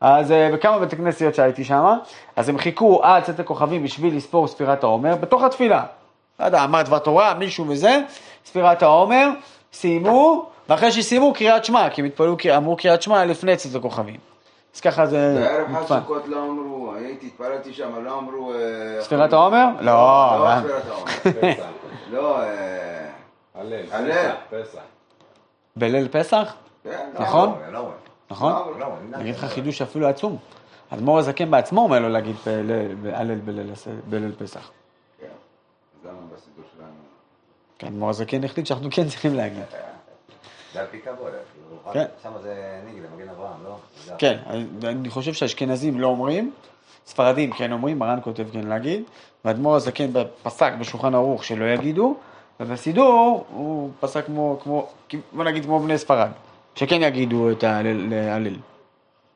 אז אה, בכמה בתי כנסיות שהייתי שם, אז הם חיכו עד צאת הכוכבים בשביל לספור ספירת העומר, בתוך התפילה. לא יודע, אמר דבר תורה, מישהו וזה, ספירת העומר, סיימו, ואחרי שסיימו קריאת שמע, כי הם התפללו, אמרו קריאת שמע לפני צאת הכוכבים. אז ככה זה בערב. חג סוכות לא אמרו, הייתי, התפללתי שם, לא אמרו... אה, ספירת העומר? לא, לא מה? ספירת העומר. פסח. לא, אה, הלל. הלל. פסח, פסח. בליל פסח? כן, לא נכון? לא. נכון? לא, לא. אני אגיד לך חידוש אפילו עצום. אדמו"ר הזקן בעצמו אומר לו להגיד הלל בליל פסח. כן. כן, אדמו"ר הזקן החליט שאנחנו כן צריכים להגיד. זה על פי כבוד, כאילו, כן. שם זה אברהם, לא? כן, אני חושב שהאשכנזים לא אומרים, ספרדים כן אומרים, מרן כותב כן להגיד, ואדמו"ר הזקן פסק בשולחן ערוך שלא יגידו, ובסידור הוא פסק כמו, כמו, בוא נגיד כמו בני ספרד, שכן יגידו את ההלל.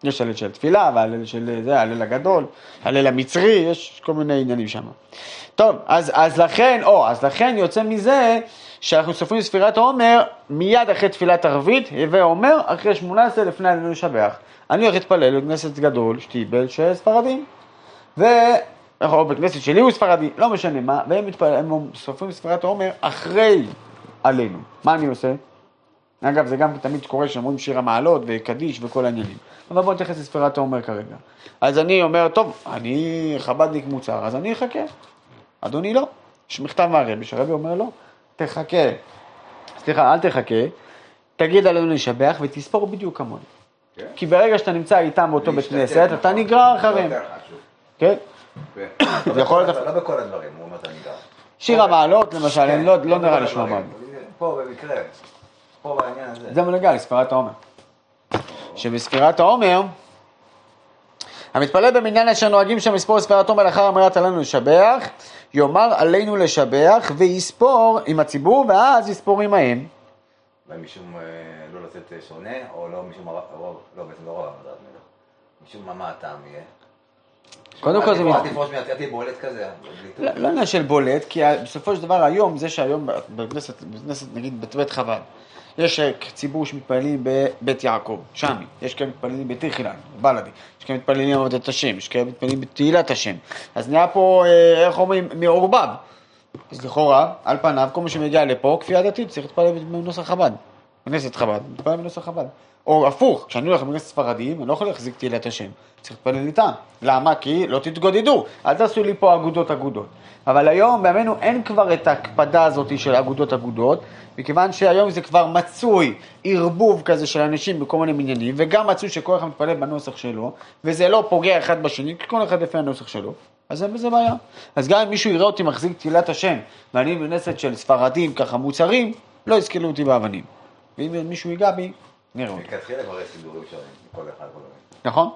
יש הלל של תפילה, והלל של זה, הלל הגדול, הלל המצרי, יש כל מיני עניינים שם. טוב, אז, אז לכן, או, אז לכן יוצא מזה שאנחנו סופרים ספירת העומר מיד אחרי תפילת ערבית, הווה עומר, אחרי 18 לפני עלינו לשבח. אני הולך להתפלל בכנסת גדול, שטיבל של ספרדים. ו... או בכנסת שלי הוא ספרדי, לא משנה מה, והם מתפלל, הם סופרים ספירת העומר אחרי עלינו. מה אני עושה? אגב, זה גם תמיד קורה שאומרים שיר המעלות וקדיש וכל העניינים. אבל בואו נתייחס לספירת העומר כרגע. אז אני אומר, טוב, אני חב"דניק מוצר, אז אני אחכה. אדוני לא. יש מכתב מהרבי, שהרבי אומר לו, תחכה. סליחה, אל תחכה, תגיד עלינו לשבח ותספור בדיוק כמוני. כן. כי ברגע שאתה נמצא איתם באותו בית כנסת, אתה. נגרר זה אחריהם. כן? כן. זה יכול להיות... לא בכל הדברים, הוא אומר אתה נגרר. שיר המעלות, למשל, לא- לא נראה לי הדברים. מאוד. פה במקרה, פה בעניין הזה. זה מנהגה לספירת העומר. שבספירת העומר, המתפלל במניין אשר נוהגים שם לספור ספירת העומר לאחר אמרת עלינו לשבח, יאמר עלינו לשבח ויספור עם הציבור ואז יספור עמהם. משום אה, לא לתת אה, שונה, או לא משום הרב, הרוב- לא, בעצם לא רוב מלך. משום מה, מה הטעם יהיה? קודם כל זה... אל תפרוש תהיה בולט כזה. לא. לא עניין של בולט, כי בסופו של דבר היום, זה שהיום בכנסת, בכנסת נגיד בבית חב"ד, יש אה, ציבור שמתפללים בבית יעקב, שמי, יש כאלה מתפללים בתיר חילן, בלאדי, יש כאלה מתפללים עבודת השם, יש כאלה מתפללים בתהילת השם, אז נהיה פה, אה, איך אומרים, מעורבב. אז לכאורה, על פניו, כל מי שמגיע לפה, כפייה דתית, צריך להתפלל בנוסח חב"ד, בכנסת חב"ד, להתפלל בנוסח חב"ד. או הפוך, כשאני הולך בכנסת ספרדים, אני לא יכול להחזיק תהילת השם, צריך להתפלל איתם. למה? כי לא תתגודדו, אל תעשו לי פה אגודות אגודות. אבל היום בימינו אין כבר את ההקפדה הזאת של אגודות אגודות, מכיוון שהיום זה כבר מצוי ערבוב כזה של אנשים בכל מיני מניינים, וגם מצוי שכל אחד מתפלל בנוסח שלו, וזה לא פוגע אחד בשני, כי כל אחד לפי הנוסח שלו. אז אין בזה בעיה. אז גם אם מישהו יראה אותי מחזיק תהילת השם, ואני בכנסת של ספרדים ככה מוצרים, לא יסקלו אותי באבנים. ואם מישהו ייגע בי, נראה אותי. מלכתחילה כבר יש סידורים שונים, כל אחד כל אחד. נכון?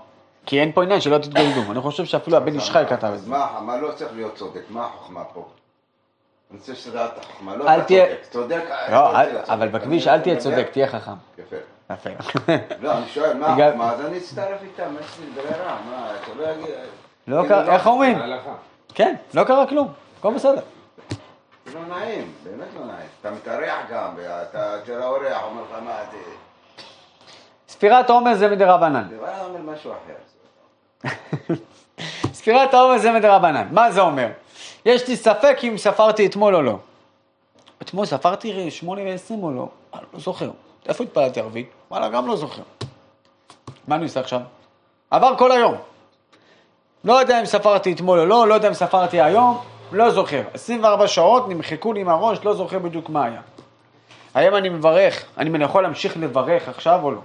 כי אין פה עניין שלא תתגודדו. אני חושב שאפילו הבן איש חי כתב את זה. מה לא צריך להיות צודק? מה החוכמה פה? אני רוצה שתדעת את החוכמה, לא אל אתה צודק. צודק... לא, אתה אל- צודק. אבל בכביש אל תהיה צודק, תהיה חכם. יפה. יפה. לא, אני שואל, מה? אז אני אצטרף איתם, יש לי ברירה, מה, אתה לא יגיד... לא כאילו, קרה, איך אומרים? כן, לא קרה כלום, הכל בסדר. זה לא נעים, באמת לא נעים. אתה מתארח גם, ואתה אצל האורח, אומר לך מה, זה... ספירת העומר זה מדרבנן. זה בא אומר משהו אחר. ספירת העומר זה מדרבנן. מה זה אומר? יש לי ספק אם ספרתי אתמול או לא. אתמול ספרתי שמונה ועשרים או לא? אני לא זוכר. איפה התפללתי ערבית? וואלה, גם לא זוכר. מה אני עושה עכשיו? עבר כל היום. לא יודע אם ספרתי אתמול או לא, לא יודע אם ספרתי היום, לא זוכר. 24 שעות נמחקו לי מהראש, לא זוכר בדיוק מה היה. היום אני מברך, אני יכול להמשיך לברך עכשיו או לא?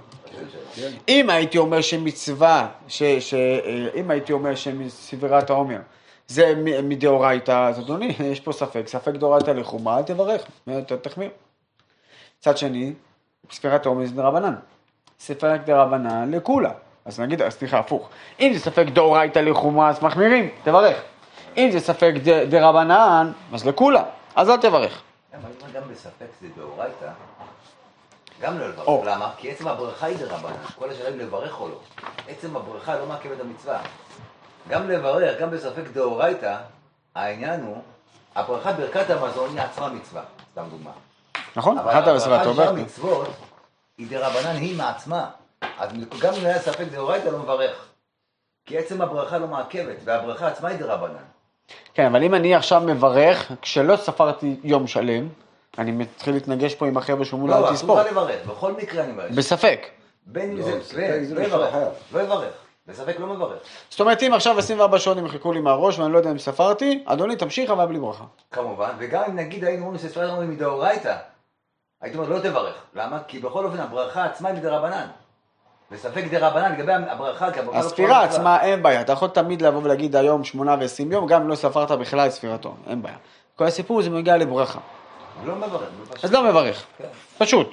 אם הייתי אומר שמצווה, ש, ש, אה, אם הייתי אומר שסבירת העומר זה מדאורייתא, אז אדוני, יש פה ספק, ספק דאורייתא לחומה, אל תברך, תחמיר. מצד שני, ספירת העומר זה דרבנן. ספירת דרבנן לכולה. אז נגיד, סליחה, הפוך. אם זה ספק דאורייתא לחומה, אז מחמירים, תברך. אם זה ספק דרבנן, אז לכולה, אז אל תברך. גם בספק זה דאורייתא, גם לא לברך. למה? כי עצם הברכה היא דרבנן. כל השאלה אם לברך או לא. עצם הברכה לא מעכב את המצווה. גם לברך, גם בספק דאורייתא, העניין הוא, הברכה ברכת המזון היא עצמה מצווה, סתם דוגמה. נכון? אבל אחת אתה הברכה עובר. של המצוות היא דרבנן היא מעצמה. אז גם אם היה ספק דאורייתא לא מברך. כי עצם הברכה לא מעכבת, והברכה עצמה היא דרבנן. כן, אבל אם אני עכשיו מברך, כשלא ספרתי יום שלם, אני מתחיל להתנגש פה עם החבר'ה שאומרים לו לא, אל אסור תספור. לך לברך, בכל מקרה אני מברך. בספק. בין אם לא, זה, בין, זה לא יברך. לא יברך, בספק לא מברך. זאת אומרת, אם עכשיו 24 שעות נמחקו לי מהראש ואני לא יודע אם ספרתי, אדוני, תמשיך אבל בלי ברכה. כמובן, וגם אם נגיד היינו אומרים שספרד אומרים מדאורייתא, הייתי אומר לא תברך. למה? כי בכל אופן הברכה עצמה היא מדרבנן. וספק דרבנן לגבי הברכה, כי הברכה לא הספירה עצמה, אין בעיה. אתה יכול תמיד לבוא ולהגיד היום 8 ו-20 יום, גם אם לא ספרת בכלל את ספירתו, אין בעיה. כל הסיפור זה מגיע לברכה. לא מברך. אז לא מברך, כן. פשוט.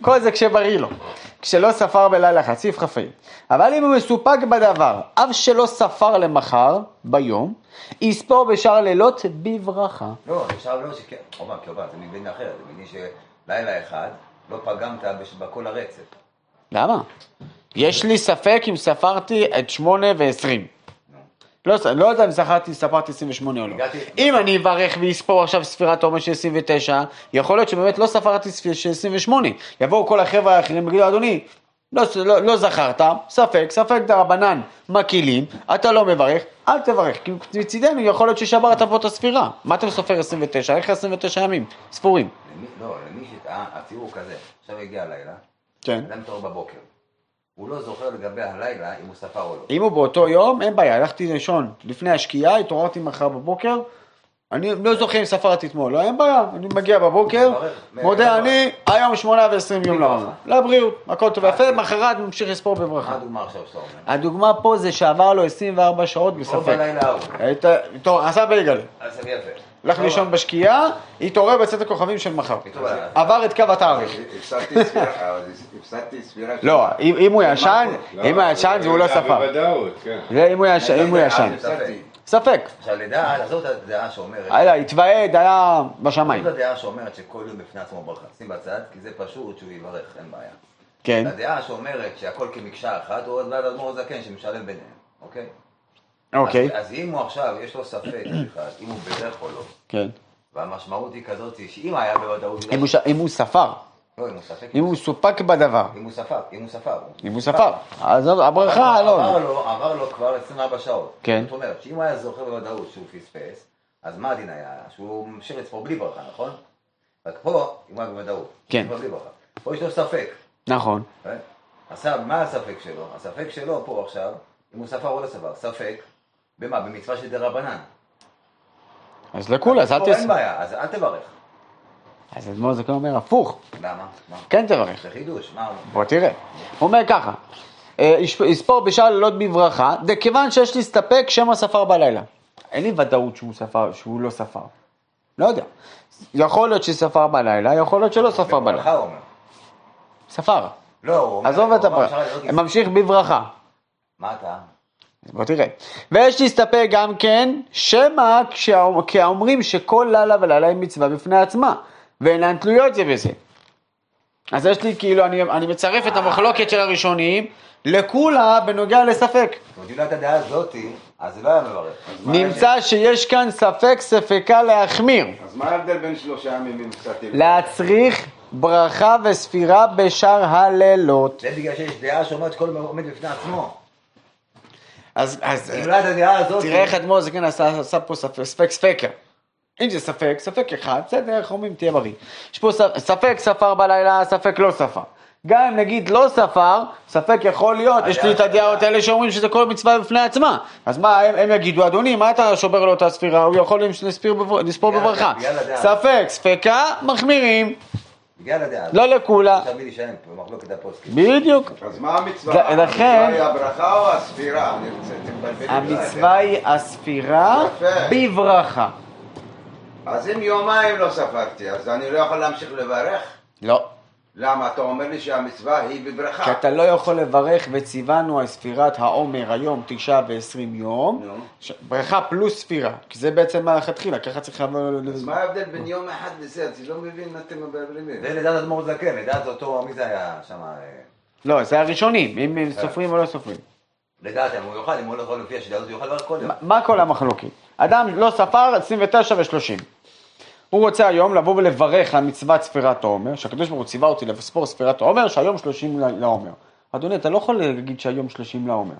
כל זה כשבריא לו, כשלא ספר בלילה חציף חפי. אבל אם הוא מסופק בדבר, אף שלא ספר למחר, ביום, יספור בשאר לילות בברכה. לא, אפשר לא שכן. כמובן, כמובן, זה מבין אחר, זה מבין שלילה אחד לא פגמת בכל הרצף. למה? יש לי ספק אם ספרתי את 8 ו-20. לא, לא יודע אם ספרתי, ספרתי 28 או לא. אם אני אברך ואספור עכשיו ספירת עומר של 29, יכול להיות שבאמת לא ספרתי ספיר של 28. יבואו כל החבר'ה האחרים ויגידו, אדוני, לא, לא, לא זכרת, ספק, ספק דרבנן, מקהילים, אתה לא מברך, אל תברך, כי מצידנו יכול להיות ששברת פה את הספירה. מה אתה סופר 29? איך 29 ימים? ספורים. למי- לא, למי שטעה, הציור כזה, עכשיו הגיע הלילה, כן. אדם מתעורר בבוקר. הוא לא זוכר לגבי הלילה אם הוא ספר או לא. אם הוא באותו יום, אין בעיה, הלכתי לישון לפני השקיעה, התעוררתי מחר בבוקר, אני לא זוכר אם ספרתי אתמול, לא, אין בעיה, אני מגיע בבוקר. מודה. אני, היום שמונה ועשרים יום. לעומר, לבריאות, הכל טוב ויפה, מחרת ממשיך לספור בברכה. מה הדוגמה עכשיו שאתה אומר? הדוגמה פה זה שעבר לו 24 שעות בספק. בלילה ההוא. עשה בייגלה, זה יפה. הלך לישון בשקיעה, התעורר בצאת הכוכבים של מחר, עבר את קו התאריך. הפסדתי ספירה. לא, אם הוא ישן, לא, אם הוא ישן זה הוא לא יודע ספר. בוודאות, כן. זה אם הוא ישן. ספק. עכשיו לדעה, עזוב את הדעה שאומרת, היה, התוועד, היה בשמיים. עזוב את הדעה שאומרת שכל יום בפני עצמו ברכה, שים בצד, כי זה פשוט שהוא יברך, אין בעיה. כן. הדעה שאומרת שהכל כמקשה אחת, הוא עוד בעד אדמו"ר זקן שמשלב ביניהם, אוקיי? אוקיי. אז, אז אם הוא עכשיו, יש לו ספק אחד, אם הוא בדרך או לא, כן. והמשמעות היא כזאת, שאם היה בוודאות, אם ש- אם הוא ספר, לא, אם הוא ספק, אם הוא סופק בדבר, אם הוא ספר, אם הוא ספר. אם הוא ספר, אז הברכה עבר לא. לו, עבר לו כבר 24 שעות. כן. זאת אומרת, שאם הוא היה זוכר בוודאות שהוא פספס, אז מה הדין היה? שהוא ממשיך לצפור בלי ברכה, נכון? רק פה, אם הוא היה בוודאות, כן. פה יש לו ספק. נכון. כן? עכשיו, מה הספק שלו? הספק שלו פה עכשיו, אם הוא ספר או לא ספר, ספק, במה? במצווה של דרבנן. אז לכולה, אז אל תס... אין בעיה, אז אל תברך. אז אדמו"ר זקן אומר הפוך, למה? מה? כן תברך. זה חידוש, מה? בוא תראה. הוא אומר ככה, אה, יספור בשעה לילות בברכה, דכיוון שיש להסתפק שמא ספר בלילה. אין לי ודאות שהוא ספר, שהוא לא ספר. לא יודע. יכול להיות שספר בלילה, יכול להיות שלא ספר בלילה. הוא אומר. ספר. לא, הוא אומר... עזוב את הוא. אפשר לראות ממשיך בברכה. מה אתה? בוא תראה. ויש להסתפק גם כן, שמא האומרים שכל לילה ולילה היא מצווה בפני עצמה, ואינן תלויות זה בזה. אז יש לי כאילו, אני, אני מצרף את המחלוקת של הראשונים לכולה בנוגע לספק. אם לא הייתה דעה הזאתי, אז זה לא היה מברך. נמצא שיש כאן ספק ספקה להחמיר, אז מה ההבדל בין שלושה ימים הפסדתי? להצריך ברכה וספירה בשאר הלילות. זה בגלל שיש דעה שאומרת שכל דבר עומד בפני עצמו. אז, אז לא. תראה איך אדמו"ר זקן עשה, עשה פה ספק, ספק ספקה. אם זה ספק, ספק אחד, בסדר, איך אומרים, תהיה בריא. יש פה ספק, ספר בלילה, ספק לא ספר. גם אם נגיד לא ספר, ספק יכול להיות, יש לי את הדעות האלה שאומרים שזה כל מצווה בפני עצמה. אז מה, הם, הם יגידו, אדוני, מה אתה שובר לו את הספירה? הוא יכול לספור בברכה. ספק, ספקה, מחמירים, בגלל הדעה. לא לכולה. פה, הפוסקים. בדיוק. אז מה המצווה? לכן- המצווה היא הברכה או הספירה? המצווה היא הספירה. בברכה. אז אם יומיים לא ספרתי, אז אני לא יכול להמשיך לברך? לא. למה? אתה אומר לי שהמצווה היא בברכה. כי אתה לא יכול לברך וציוונו על ספירת העומר היום תשעה ועשרים יום, נו. ש- ברכה פלוס ספירה, כי זה בעצם מלכתחילה, ככה צריך לבוא... אז מה ההבדל בין יום אחד לזה? אני לא מבין מה אתם מבלבלים. זה לדעת אדמו"ר זקן, לדעת אותו, מי זה היה שם? אה, לא, זה הראשונים, אם הם סופרים או לא סופרים. לדעת אם הוא יוכל, אם הוא לא יכול לפי השיטה הזאת, הוא יוכל לברך קודם. מה- מה כל המחלוקת? אדם לא ספר 29 ו-30. הוא רוצה היום לבוא ולברך על מצוות ספירת העומר, שהקדוש ברוך הוא ציווה אותי לספור ספירת העומר, שהיום 30 ל- לעומר. אדוני, אתה לא יכול להגיד שהיום 30 לעומר,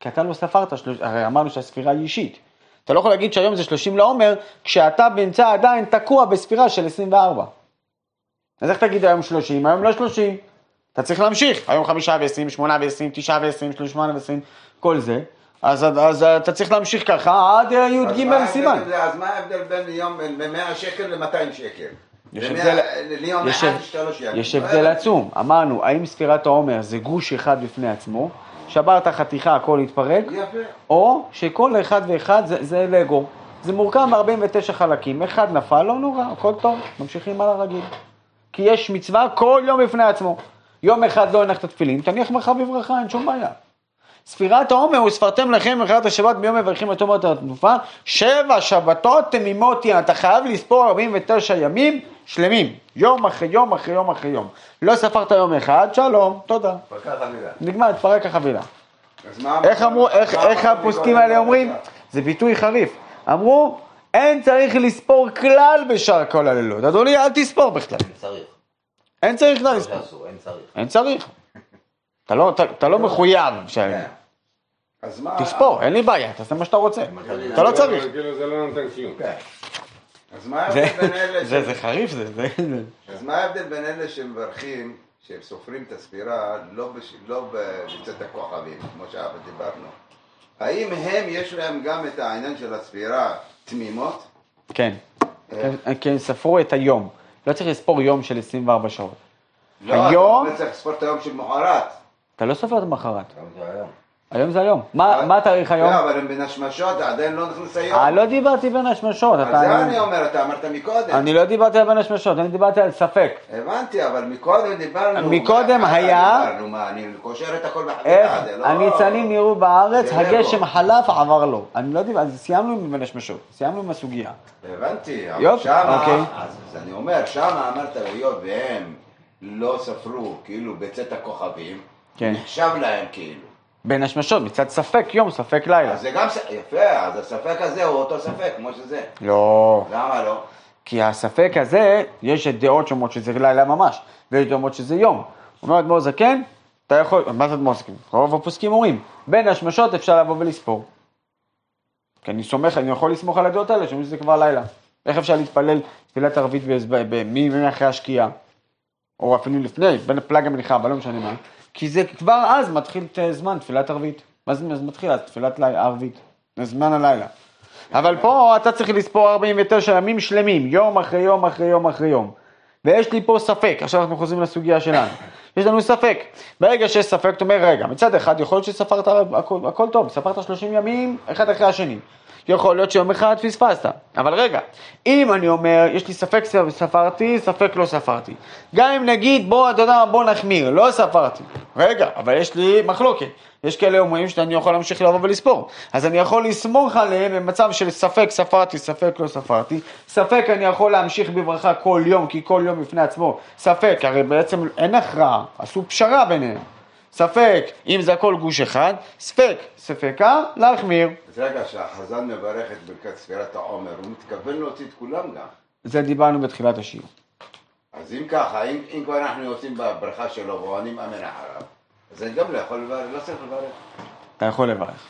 כי אתה לא ספרת, שלוש- הרי אמרנו שהספירה היא אישית. אתה לא יכול להגיד שהיום זה 30 לעומר, כשאתה נמצא עדיין תקוע בספירה של 24. אז איך תגיד היום 30? היום לא 30. אתה צריך להמשיך, היום חמישה ועשרים, שמונה ועשרים, תשעה ועשרים, שלושה ועשרים, כל זה. אז, אז אתה צריך להמשיך ככה עד אה, אז י"ג סימן. אז מה ההבדל בין יום, בין 100 שקל ל-200 שקל? יש הבדל- יש. יש הבדל. עצום. אמרנו, האם ספירת העומר זה גוש אחד בפני עצמו, שברת חתיכה הכל יתפרק, יפה. או שכל אחד ואחד זה, זה לגו. זה מורכב מ-49 חלקים, אחד נפל, לא נורא, הכל טוב, ממשיכים על הרגיל. כי יש מצווה כל יום בפני עצמו. יום אחד לא הנחת תפילין, תניח מחר בברכה, אין שום בעיה. ספירת העומר וספרתם לכם מחרת השבת ביום מברכים את עומר התנופה, שבע שבתות תמימות תהיינה, אתה חייב לספור 49 ימים שלמים, יום אחרי יום אחרי יום אחרי יום. לא ספרת יום אחד, שלום, תודה. נגמר, תפרק החבילה. איך אמרו, איך, הפוסקים? האלה אומרים? זה ביטוי חריף. אמרו, אין צריך לספור כלל בשאר כל הלילות. אדוני, אל תספור בכלל. אין צריך. אין צריך כלל לא לספור. אין צריך. אתה לא, אתה, אתה לא מחויב, ש... כן. אז מה... תספור, אין לי בעיה, תעשה מה שאתה רוצה. אתה לא צריך. כאילו זה לא נותן כלום. כן. אז מה זה, ההבדל בין אלה זה, חריף, זה. אז מה ההבדל בין אלה שמברכים, שהם סופרים את הספירה, לא. לא בצאת הכוכבים, כמו שאבא דיברנו? האם הם, יש להם גם את העניין של הספירה תמימות? כן. כן, כן, ספרו את היום. לא צריך לספור יום של 24 שעות. לא, היום- אתה לא צריך לספור את היום של מחרת. אתה לא סופר את המחרת. היום. היום זה היום. מה, התאריך היום? לא, אבל הם בין השמשות, עדיין לא נכנס היום. אה, לא דיברתי בין השמשות. אז אתה- זה אני אומר, אתה אמרת מקודם. אני לא דיברתי על בין השמשות, אני דיברתי על ספק. הבנתי, אבל מקודם דיברנו. מקודם מה היה- אני קושר את הכל בחבילה, זה לא... הניצנים נראו בארץ, הגשם לבו. חלף, עבר לו. אני לא דיברתי, אז סיימנו עם בין השמשות, סיימנו עם הסוגיה. הבנתי, אבל שמה, אוקיי. אז אני אומר, שמה אמרת, היות והם לא ספרו, כאילו, בצאת הכוכבים, כן. נחשב להם כאילו. בין השמשות, מצד ספק יום, ספק לילה. אז זה גם, ס- יפה, אז הספק הזה הוא אותו ספק, כמו שזה. לא. למה לא? כי הספק הזה, יש דעות שאומרות שזה לילה ממש, ויש דעות שזה יום. אומר אדמו"ר זקן, אתה יכול, מה זה אדמו"ר זקן? רוב הפוסקים אומרים, בין השמשות אפשר לבוא ולספור. כי אני סומך, אני יכול לסמוך על הדעות האלה, שאומרים שזה כבר לילה. איך אפשר להתפלל תפילת ערבית ב- ב- מי מי אחרי השקיעה? או אפילו לפני, בין פלג המניחה, אבל לא משנה מה. כי זה כבר אז מתחיל את זמן תפילת ערבית. מה זה אז מתחיל? אז תפילת ערבית. זמן הלילה. אבל פה אתה צריך לספור 49 ימים שלמים, יום אחרי יום אחרי יום אחרי יום. ויש לי פה ספק, עכשיו אנחנו חוזרים לסוגיה שלנו. יש לנו ספק. ברגע שיש ספק, אתה אומר, רגע, מצד אחד יכול להיות שספרת הכל, הכל טוב, ספרת 30 ימים, אחד אחרי השני. יכול להיות שיום אחד פספסת. אבל רגע, אם אני אומר, יש לי ספק ספרתי, ספק לא ספרתי. גם אם נגיד, בוא, אתה יודע מה, בוא נחמיר, לא ספרתי. רגע, אבל יש לי מחלוקת. יש כאלה אומרים שאני יכול להמשיך לבוא ולספור. אז אני יכול לסמוך עליהם במצב של ספק ספרתי, ספק לא ספרתי. ספק אני יכול להמשיך בברכה כל יום, כי כל יום בפני עצמו. ספק, הרי בעצם אין הכרעה, עשו פשרה ביניהם. ספק, אם זה הכל גוש אחד, ספק, ספקה, להחמיר. אז רגע, שהחזן מברך את ברכת ספירת העומר, הוא מתכוון להוציא את כולם גם. זה דיברנו בתחילת השיר. אז אם ככה, אם, אם כבר אנחנו יוצאים בברכה שלו ואני מאמין אחריו, אז אני גם לא יכול לברך, לא צריך לברך. אתה יכול לברך.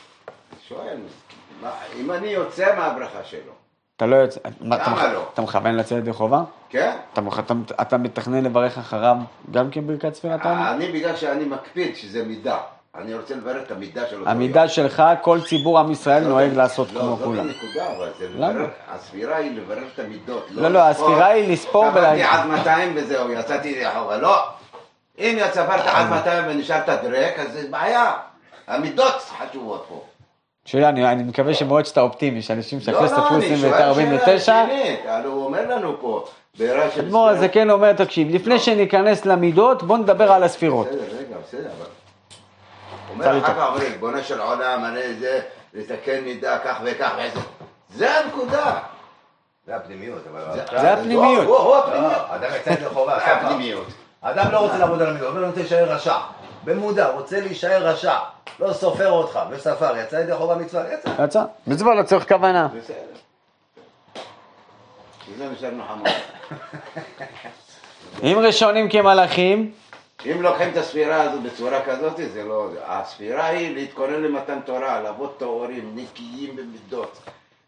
שואל, מה, אם אני יוצא מהברכה שלו, אתה לא יוצא, אתה, לא? אתה מכוון לצאת ידי חובה? כן? אתה, אתה, אתה מתכנן לברך אחריו גם כן ברכת ספירת העומר? אני בגלל שאני מקפיד שזה מידה, אני רוצה לברך את המידה של אותו המידה שלך, כל ציבור עם ישראל לא, נוהג לא, לעשות לא, כמו זאת כולם. הנקודה, אבל זה? לברר, הספירה היא לברר את המידות. לא, לא, הספירה היא לספור ולהגיד. עד 200 וזהו, יצאתי ידי חובה. לא, אם ספרת עד 200 ונשארת דרק, אז זה בעיה. המידות חשובות פה. שאלה, אני, אני מקווה שמאוד שאתה אופטימי, שאנשים לא, שאחרי לא, ספרו אני 29, שואל 49, שאלה רצינית, הלוא הוא אומר לנו פה, בעירה של אדמו"ר ספירה- הזקן אומר, תקשיב, לפני שניכנס למידות, בוא נדבר על הספירות. בסדר, רגע, בסדר, אבל... אומר אחר. כך, ריבונו של עולם, הרי זה לתקן מידה כך וכך. זה הנקודה. זה הפנימיות, אבל... זה- זה הפנימיות. הוא- הוא לא, הפנימיות. אדם יצא ידי חובה, זה. הפנימיות. אדם לא רוצה לעבוד על המידות, אני רוצה להישאר רשע. במודע, רוצה להישאר רשע. לא סופר אותך, וספר, יצא ידי חובה מצווה, יצא. יצא. מצווה לא צריך כוונה. בסדר. אם ראשונים כמלאכים, אם לוקחים את הספירה הזו בצורה כזאת, זה לא... הספירה היא להתכונן למתן תורה, לעבוד טהורים, נקיים במידות.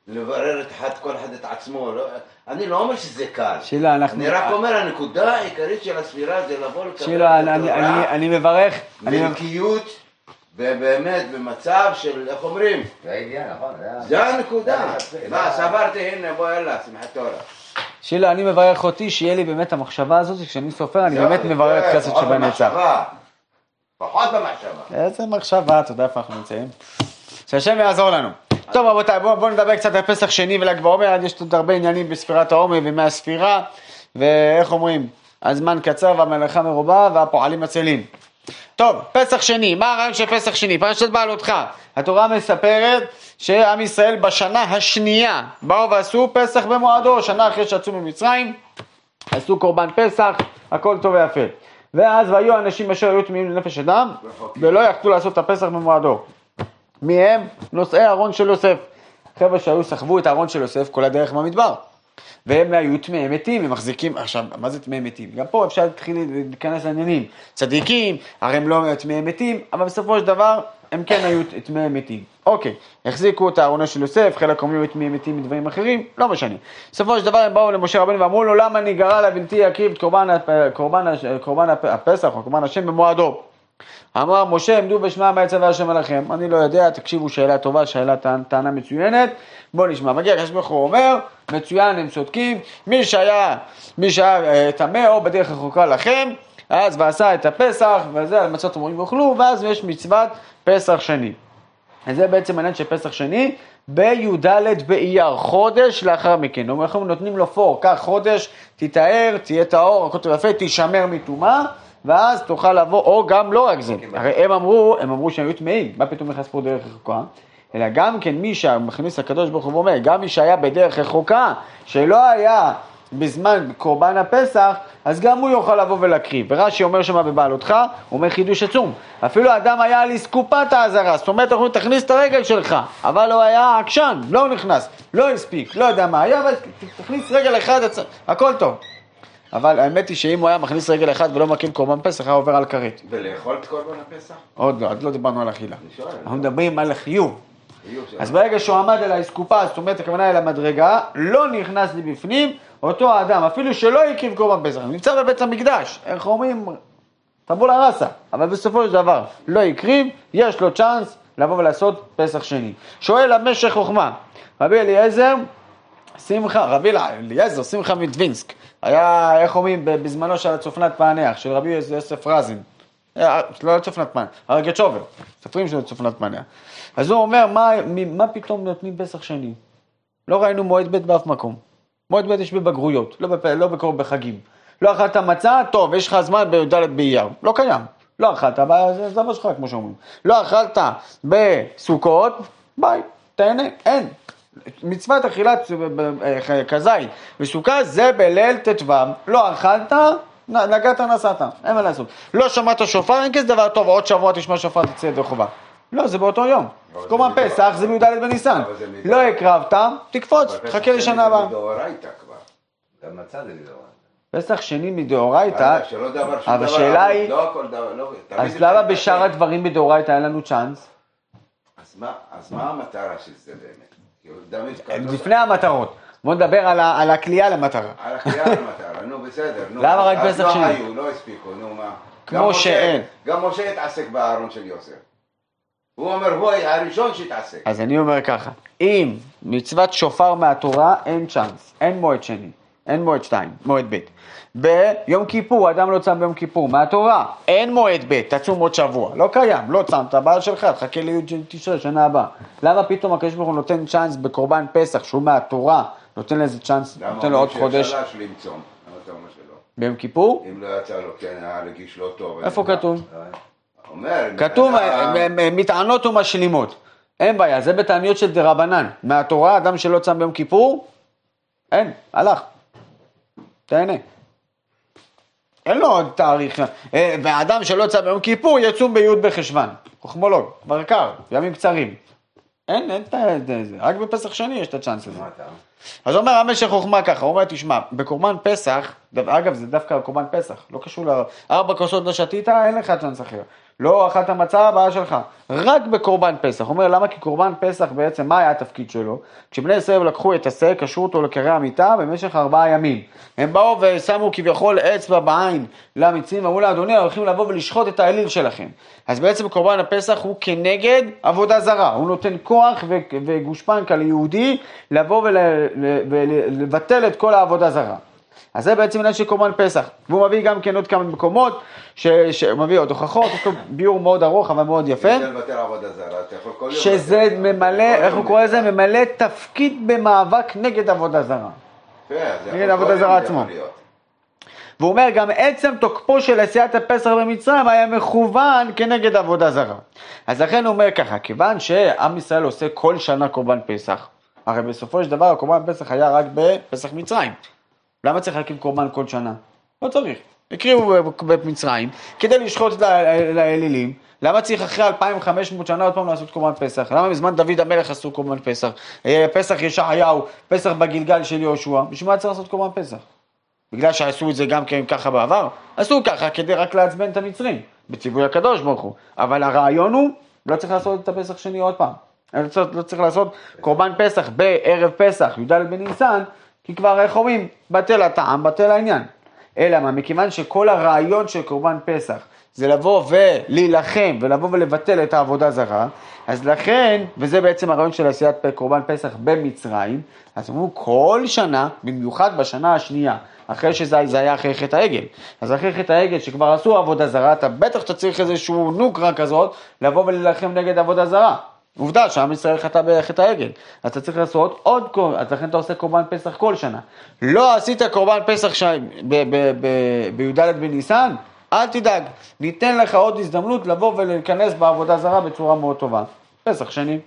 לברר את אחד, כל אחד את עצמו. לא, אני לא אומר שזה קל. שילה, אנחנו- אני רק אומר, הנקודה העיקרית של הספירה זה לבוא לקבל שילה, את אני, אני, התורה, אני, אני מברך, אני, בנקיות, ובאמת במצב של, איך אומרים? זה העניין, נכון? זה הנקודה. מה, סברתי, הנה, בוא, יאללה, שמחת תורה. שילה, אני מברך אותי, שיהיה לי באמת המחשבה הזאת, כשאני סופר, אני באמת מברך פחות שבנצח. פחות במחשבה. איזה מחשבה, אתה יודע איפה אנחנו נמצאים? שהשם יעזור לנו. טוב רבותיי, בואו בוא נדבר קצת על פסח שני ול"ג בעומר, יש עוד הרבה עניינים בספירת העומר ומהספירה, ואיך אומרים, הזמן קצר והמלאכה מרובה והפועלים עצלים. טוב, פסח שני, מה הרעיון של פסח שני? פרשת בעלותך. התורה מספרת שעם ישראל בשנה השנייה באו ועשו פסח במועדו, שנה אחרי שיצאו ממצרים, עשו קורבן פסח, הכל טוב ויפה. ואז והיו אנשים אשר היו טמאים לנפש אדם, ולא יכלו לעשות את הפסח במועדו. מי הם? נושאי הארון של יוסף. חבר'ה שהיו סחבו את הארון של יוסף כל הדרך במדבר. והם היו טמאי מתים, הם מחזיקים, עכשיו, מה זה טמאי מתים? גם פה אפשר להתחיל להיכנס לעניינים. צדיקים, הרי הם לא טמאי מתים, אבל בסופו של דבר הם כן היו טמאי מתים. אוקיי, החזיקו את הארונו של יוסף, חלק אומרים היו טמאי מתים מדברים אחרים, לא משנה. בסופו של דבר הם באו למשה רבנו ואמרו לו, למה נגרע לבלתי יקריב את קורבן, הפסח או קורבן השם במועדו? אמר משה עמדו בשמע מה יצווה השם עליכם. אני לא יודע, תקשיבו, שאלה טובה, שאלה טענ- טענה מצוינת. בואו נשמע. מגיע הקדוש ברוך הוא אומר, מצוין, הם צודקים. מי שהיה, מי שהיה אה, טמא או בדרך רחוקה לכם, אז ועשה את הפסח, וזה על מצות אומרים ואוכלו, ואז יש מצוות פסח שני. אז זה בעצם העניין של פסח שני, בי"ד באייר, חודש לאחר מכן. אנחנו נותנים לו פור, קח חודש, תתאר, תהיה טהור, הכל טוב יפה, תישמר מטומאה, ואז תוכל לבוא, או גם לא רק זה, הרי הם אמרו, הם אמרו שהם היו טמאים, מה פתאום נכנס פה דרך רחוקה? אלא גם כן מי שמכניס הקדוש ברוך הוא ואומר, גם מי שהיה בדרך רחוקה, שלא היה בזמן קורבן הפסח, אז גם הוא יוכל לבוא ולהקריב. ורש"י אומר שמה בבעלותך, הוא אומר חידוש עצום. אפילו האדם היה על אסקופת האזהרה, זאת אומרת, אנחנו תכניס את הרגל שלך, אבל הוא היה עקשן, לא נכנס, לא הספיק, לא יודע מה היה, אבל תכניס רגל אחד, הכל טוב. אבל האמת היא שאם הוא היה מכניס רגל אחד ולא מקים קורבן פסח, היה עובר על כרת. ולאכול את קורבן הפסח? עוד לא, עוד לא דיברנו על אכילה. אנחנו מדברים על חיוב. אז ברגע שהוא עמד על האסקופה, זאת אומרת הכוונה אל המדרגה, לא נכנס לבפנים, אותו האדם, אפילו שלא הקריב קורבן פסח, נמצא בבית המקדש, איך אומרים, טבולה ראסה, אבל בסופו של דבר לא הקריב, יש לו צ'אנס לבוא ולעשות פסח שני. שואל המשך חוכמה, רבי אליעזר, שמחה, רבי אליעזר, שמחה מדווינסק, היה, איך אומרים, בזמנו של הצופנת פענח, של רבי יוסף רזין, אה, לא צופנת פענח, הרגצ'ובר, סופרים של צופנת פענח. אז הוא אומר, מה, מה פתאום נותנים פסח שני? לא ראינו מועד ב' באף מקום. מועד ב' יש בבגרויות, לא, בפ... לא בקור בחגים. לא אכלת מצה, טוב, יש לך זמן בי"ד באייר. לא קיים. לא אכלת, זה זה שלך, כמו שאומרים. לא אכלת בסוכות, ביי, תהנה, אין. מצוות אכילת אה, כזית בסוכה זה בליל ט"ו, לא אכלת, נגעת נסעת, אין מה לעשות. לא שמעת שופר, אין כזה דבר טוב, עוד שבוע תשמע שופר תצא ידי חובה. לא, זה באותו יום. מדור- פסח זה בי"ד בניסן. לא הקרבת, תקפוץ, תחכה לשנה הבאה. מדאורייתא כבר. גם מצה זה מדאורייתא. פסח שני מדאורייתא, אה, אבל השאלה היא, לא דבר, לא, תמיד אז למה. בשאר הדברים מדאורייתא אין לנו צ'אנס? אז מה המטרה של זה באמת? לפני המטרות. בוא נדבר על הכלייה למטרה. על הקריאה למטרה, נו בסדר. למה רק פסח לא שני? היו, לא הספיקו, נו מה. כמו שאין. גם משה התעסק בארון של יוסף. הוא אומר, הוא הראשון שהתעסק. אז אני אומר ככה, אם מצוות שופר מהתורה, אין צ'אנס, אין מועד שני, אין מועד שתיים, מועד ב'. ביום כיפור, אדם לא צם ביום כיפור, מהתורה, אין מועד ב', תצום עוד שבוע, לא קיים, לא צמת, בעל שלך, תחכה לי' תשרי, שנה הבאה. למה פתאום הקדוש ברוך הוא נותן צ'אנס בקורבן פסח, שהוא מהתורה, נותן לזה צ'אנס, נותן לו עוד חודש? למה אומר שלא? ביום כיפור? אם לא יצא לו, כן, היה רגיש לא טוב. איפה כתוב? אומר, כתוב אה, אה, אה, מטענות ומשלימות. אין בעיה, זה בתעניות של דרבנן. מהתורה, אדם שלא צם ביום כיפור, אין, הלך. תהנה. אין לו עוד תאריך. אה, ואדם שלא צם ביום כיפור, יצום בי' בחשוון. חוכמולוג, כבר קר, ימים קצרים. אין, אין את זה, רק בפסח שני יש את הצ'אנס הזה. אז אומר המשך חוכמה ככה, הוא אומר, תשמע, בקורבן פסח, אגב, זה דווקא קורבן פסח, לא קשור ל... ארבע כוסות לא שתית, אין לך צ'אנס אחר. לא אכלת מצה, הבעיה שלך. רק בקורבן פסח. הוא אומר, למה? כי קורבן פסח בעצם, מה היה התפקיד שלו? כשבני ישראל לקחו את השא, קשרו אותו לקרי המיטה במשך ארבעה ימים. הם באו ושמו כביכול אצבע בעין למצרים, ואמרו לה, אדוני, הולכים לבוא ולשחוט את האליל שלכם. אז בעצם קורבן הפסח הוא כנגד עבודה זרה. הוא נותן כוח וגושפנקה ליהודי לבוא ולבטל את כל העבודה זרה. אז זה בעצם עניין של קורבן פסח. והוא מביא גם כן עוד כמה מקומות, שהוא מביא עוד הוכחות, יש לו ביור מאוד ארוך אבל מאוד יפה. שזה. ממלא, איך הוא קורא לזה? ממלא תפקיד במאבק נגד עבודה זרה. כן, נגד עבודה זרה עצמו. והוא אומר גם עצם תוקפו של עשיית הפסח במצרים היה מכוון כנגד עבודה זרה. אז לכן הוא אומר ככה, כיוון שעם ישראל עושה כל שנה קורבן פסח, הרי בסופו של דבר הקורבן פסח היה רק בפסח מצרים. למה צריך להקים קורבן כל שנה? לא צריך. הקריבו במצרים כדי לשחוט את האלילים. למה צריך אחרי 2,500 שנה עוד פעם לעשות קורבן פסח? למה בזמן דוד המלך עשו קורבן פסח? אה, פסח ישעיהו, פסח בגלגל של יהושע, בשביל מה צריך לעשות קורבן פסח? בגלל שעשו את זה גם כן ככה בעבר? עשו ככה כדי רק לעצבן את המצרים, בציווי הקדוש ברוך הוא. אבל הרעיון הוא, לא צריך לעשות את הפסח שני עוד פעם. לא צריך, לא לעשות קורבן פסח בערב פסח, י"ד בניסן, כי כבר, איך אומרים, בטל הטעם, בטל העניין. אלא מה, מכיוון שכל הרעיון של קורבן פסח זה לבוא ולהילחם ולבוא ולבטל את העבודה זרה, אז לכן, וזה בעצם הרעיון של עשיית קורבן פסח במצרים, אז אמרו כל שנה, במיוחד בשנה השנייה, אחרי שזה היה אחרי חטא העגל. אז אחרי חטא העגל שכבר עשו עבודה זרה, אתה בטח אתה צריך איזשהו נוקרה כזאת, לבוא ולהילחם נגד עבודה זרה. עובדה שעם ישראל חטא בחטא העגל. אז אתה צריך לעשות עוד קורבן, אז לכן אתה עושה קורבן פסח כל שנה. לא עשית קורבן פסח ש... בי"ד בניסן, אל תדאג, ניתן לך עוד הזדמנות לבוא ולהיכנס בעבודה זרה בצורה מאוד טובה. פסח שני.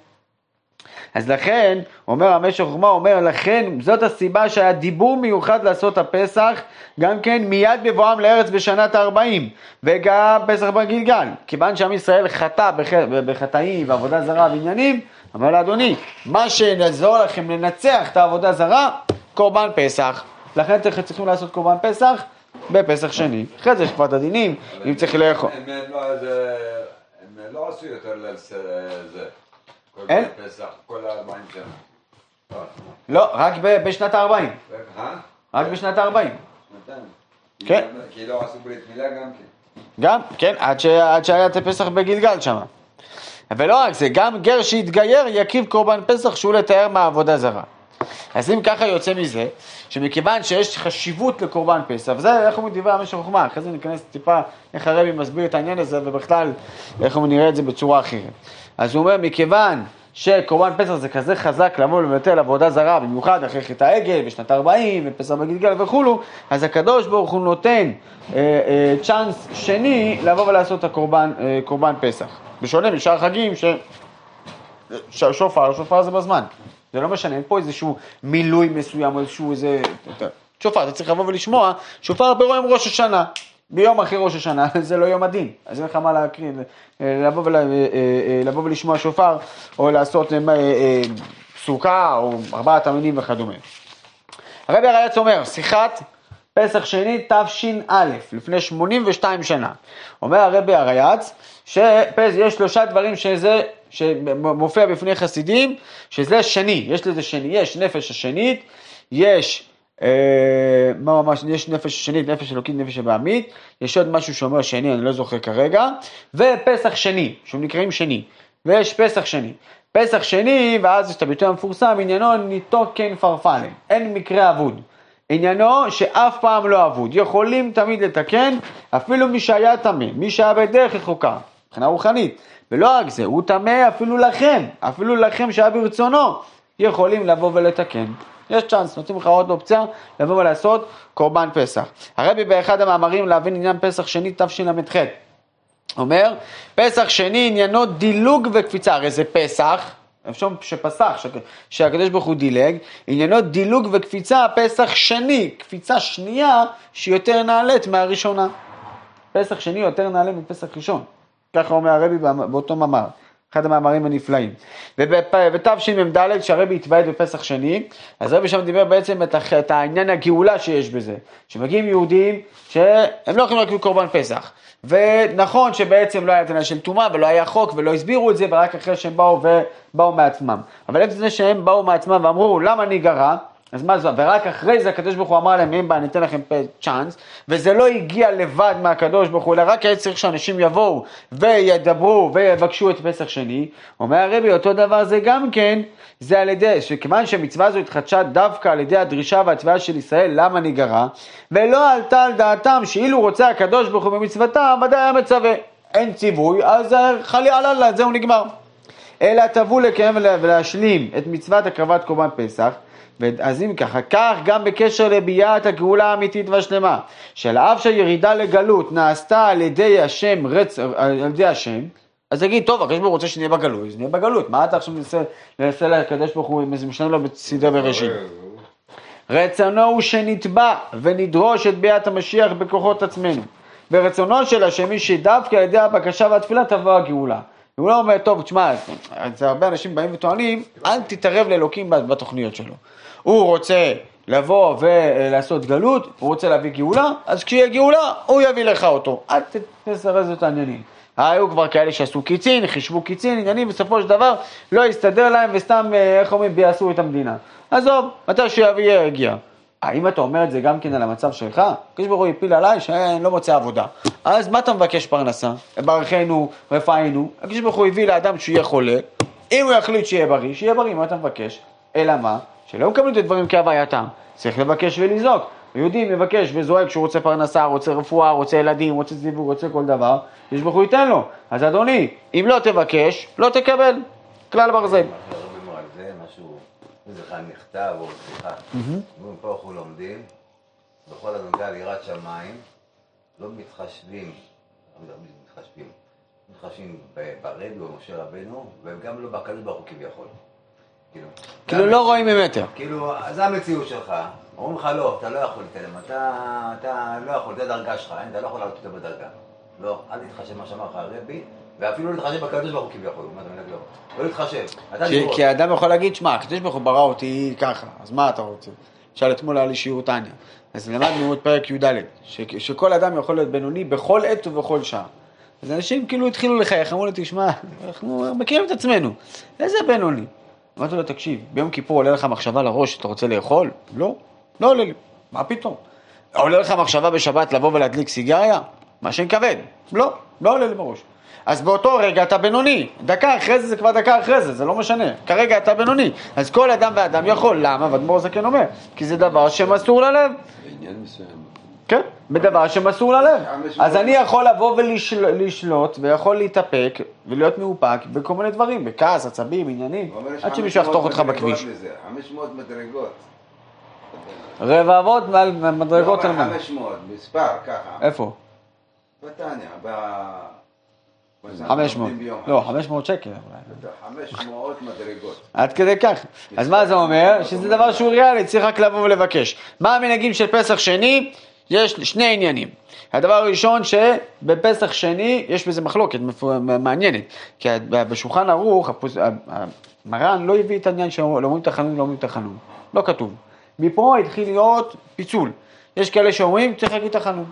אז לכן, אומר המשך חוכמה, אומר לכן, זאת הסיבה שהיה דיבור מיוחד לעשות הפסח, גם כן מיד בבואם לארץ בשנת ה-40, וגם פסח בגלגל. כיוון שעם ישראל חטא בחטאים ועבודה זרה ועניינים, אמר לאדוני, מה שנעזור לכם לנצח את העבודה זרה, קורבן פסח. לכן אתם צריכים לעשות קורבן פסח בפסח שני. אחרי זה יש כבר את הדינים, אם צריך לאכול. הם לא עשו יותר לזה. אין? פסח, כל ה-40 שנה. לא, רק בשנת ה-40. אה? רק בשנת ה-40. שנתיים. כן. כי לא עשו ברית מילה גם כן. גם, כן, עד, שהיה את הפסח בגלגל שם. ולא רק זה, גם גר שהתגייר יקיב קורבן פסח שהוא לתאר מהעבודה זרה. אז אם ככה יוצא מזה, שמכיוון שיש חשיבות לקורבן פסח, וזה איך אומרים דברי המשך חוכמה, אחרי זה ניכנס טיפה איך הרבי מסביר את העניין הזה, ובכלל איך הוא נראה את זה בצורה אחרת. אז הוא אומר, מכיוון שקורבן פסח זה כזה חזק לבוא ולבטל עבודה זרה, במיוחד אחרי חטא העגל, בשנת 40, ופסח בגלגל וכולו, אז הקדוש ברוך הוא נותן אה, אה, צ'אנס שני לבוא ולעשות את הקורבן אה, קורבן פסח. בשונה משאר חגים, ש... שופר, שופר זה בזמן. זה לא משנה, אין פה איזשהו מילוי מסוים או איזשהו איזה... שופר, אתה צריך לבוא ולשמוע, שופר ברואם ראש השנה. ביום אחרי ראש השנה, זה לא יום הדין, אז אין לך מה להקריא, לבוא, ול, אה, אה, לבוא ולשמוע שופר, או לעשות אה, סוכה, או ארבעת המינים וכדומה. הרבי הרייץ אומר, שיחת פסח שני תש"א, לפני 82 שנה. אומר הרבי הרייץ, שיש שלושה דברים שזה, שמופיע בפני חסידים, שזה שני, יש לזה שני, יש נפש השנית, יש אה, מה ממש, יש נפש שנית, נפש אלוקית, נפש הבעמית, יש עוד משהו שאומר שני, אני לא זוכר כרגע, ופסח שני, שהם נקראים שני, ויש פסח שני. פסח שני, ואז יש את הביטוי המפורסם, עניינו ניתו כן פרפלם, אין מקרה אבוד. עניינו שאף פעם לא אבוד, יכולים תמיד לתקן, אפילו מי שהיה טמא, מי שהיה בדרך רחוקה, מבחינה רוחנית. ולא רק זה, הוא טמא אפילו לכם, אפילו לכם שהיה ברצונו, יכולים לבוא ולתקן. יש צ'אנס, נותנים לך עוד אופציה לבוא ולעשות קורבן פסח. הרבי באחד המאמרים להבין עניין פסח שני תשל"ח אומר, פסח שני עניינו דילוג וקפיצה, הרי זה פסח, אפשר שפסח, שהקדוש ברוך הוא דילג, עניינו דילוג וקפיצה, פסח שני, קפיצה שנייה שהיא יותר נעלית מהראשונה. פסח שני יותר נעלה מפסח ראשון, ככה אומר הרבי באותו מאמר. אחד המאמרים הנפלאים. ובתשמ"ד, שהרבי התוועד בפסח שני, אז הרבי שם דיבר בעצם את, את העניין הגאולה שיש בזה. שמגיעים יהודים שהם לא יכולים להקריב קורבן פסח. ונכון שבעצם לא היה עניין של טומאה ולא היה חוק ולא הסבירו את זה, ורק אחרי שהם באו ובאו מעצמם. אבל עצם זה שהם באו מעצמם ואמרו, למה אני גרה? אז מה זה, ורק אחרי זה הקדוש ברוך הוא אמר להם, אין בעיה, אני אתן לכם צ'אנס, וזה לא הגיע לבד מהקדוש ברוך הוא, אלא רק היה צריך שאנשים יבואו וידברו ויבקשו את פסח שני. אומר הרבי, אותו דבר זה גם כן, זה על ידי, שכיוון שהמצווה הזו התחדשה דווקא על ידי הדרישה והתביעה של ישראל, למה נגרע, ולא עלתה על דעתם שאילו רוצה הקדוש ברוך הוא במצוותה, ודאי היה מצווה. אין ציווי, אז חלי עללה, זהו נגמר. אלא תבוא לקיים ולהשלים את מצוות הקרבת קורבן פסח, אז אם ככה, כך גם בקשר לביאת הגאולה האמיתית והשלמה, של אף שהירידה לגלות נעשתה על ידי השם, רצ... על ידי השם, אז תגיד, טוב, הקדוש ברוך הוא רוצה שנהיה בגלות, אז נהיה בגלות, מה אתה עכשיו מנסה, מנסה לקדוש ברוך הוא, משנה לו בסדרי בראשית? רצונו הוא שנתבע ונדרוש את ביאת המשיח בכוחות עצמנו. ורצונו של השם היא שדווקא על ידי הבקשה והתפילה תבוא הגאולה. הוא לא אומר, טוב, תשמע, אז הרבה אנשים באים וטוענים, אל תתערב לאלוקים בתוכניות שלו. הוא רוצה לבוא ולעשות גלות, הוא רוצה להביא גאולה, אז כשיהיה גאולה, הוא יביא לך אותו. אל תסרז את העניינים. היו כבר כאלה שעשו קיצין, חישבו קיצין, עניינים, בסופו של דבר לא יסתדר להם וסתם, אה, איך אומרים, ביאסו את המדינה. עזוב, מתי שיביא יגיע. האם אתה אומר את זה גם כן על המצב שלך? הקדוש ברוך הוא הפיל עליי שאני לא מוצא עבודה. אז מה אתה מבקש פרנסה? ברכנו, רפאנו. הקדוש ברוך הוא הביא לאדם שיהיה חולה, אם הוא יחליט שיהיה בריא, שיהיה בריא, מה אתה מבקש? אלא מה? שלא מקבלים את הדברים כהווייתם. צריך לבקש ולזעוק. יהודי מבקש וזועק שהוא רוצה פרנסה, רוצה רפואה, רוצה ילדים, רוצה זיווג, רוצה כל דבר, הקדוש ברוך הוא ייתן לו. אז אדוני, אם לא תבקש, לא תקבל. כלל ברזל. נכתב, או סליחה, אנחנו לומדים, בכל הנוגע ליראת שמיים, לא מתחשבים, לא מתחשבים, מתחשבים ברבי או משה רבנו, וגם לא בקדוש ברוך הוא כביכול. כאילו, כאילו לא רואים ממטר. כאילו, זה המציאות שלך, אומרים לך לא, אתה לא יכול להתקדם, אתה, אתה לא יכול, זה דרגה שלך, אתה לא יכול לעלות יותר בדרגה. לא, אל תתחשב מה שאמר לך הרבי, ואפילו לא להתחשב בקדוש ברוך הוא כביכול, מה אתה מבין? לא, לא להתחשב. כי, האדם יכול להגיד, שמע, הקדוש ברוך הוא ברא אותי ככה, אז מה אתה רוצה? למשל, אתמול היה לי שיעור טניה, אז למדנו את פרק י"ד, ש- שכל אדם יכול להיות בינוני בכל עת ובכל שעה. אז אנשים כאילו התחילו לחייך, אמרו לי, תשמע, אנחנו מכירים את עצמנו, איזה בינוני? אמרתי לו, תקשיב, ביום כיפור עולה לך מחשבה לראש, אתה רוצה לאכול? לא, לא עולה לי, מה פתאום? עולה לך מחשבה בשבת לבוא ולהדליק סיגריה? מעשן כבד. לא, לא עולה לי בראש. אז באותו רגע אתה בינוני, דקה אחרי זה זה כבר דקה אחרי זה, זה לא משנה, כרגע אתה בינוני. אז כל אדם ואדם יכול, למה? ואדמו"ר זקן אומר, כי זה דבר שמסור ללב. בעניין מסוים. כן, בדבר שמסור ללב. אז אני יכול לבוא ולשלוט, ויכול להתאפק, ולהיות מאופק בכל מיני דברים, בכעס, עצבים, עניינים, עד שמישהו 500 יחתוך אותך מדרגות בכביש. לזה, 500 מדרגות. רבבות מעל מדרגות לא, על אבל מה? 500, מספר, ככה. איפה? בתניא, ב... 500. לא, 500 שקל. אולי. 500 מדרגות. עד כדי כך. אז מה זה אומר? שזה דבר שהוא ריאלי, צריך רק לבוא ולבקש. מה המנהגים של פסח שני? יש שני עניינים. הדבר הראשון שבפסח שני יש בזה מחלוקת מעניינת. כי בשולחן ערוך הפוס- מרן לא הביא את העניין שאומרים תחנון, לא אומרים תחנון. לא כתוב. מפה התחיל להיות פיצול. יש כאלה שאומרים צריך להגיד תחנון.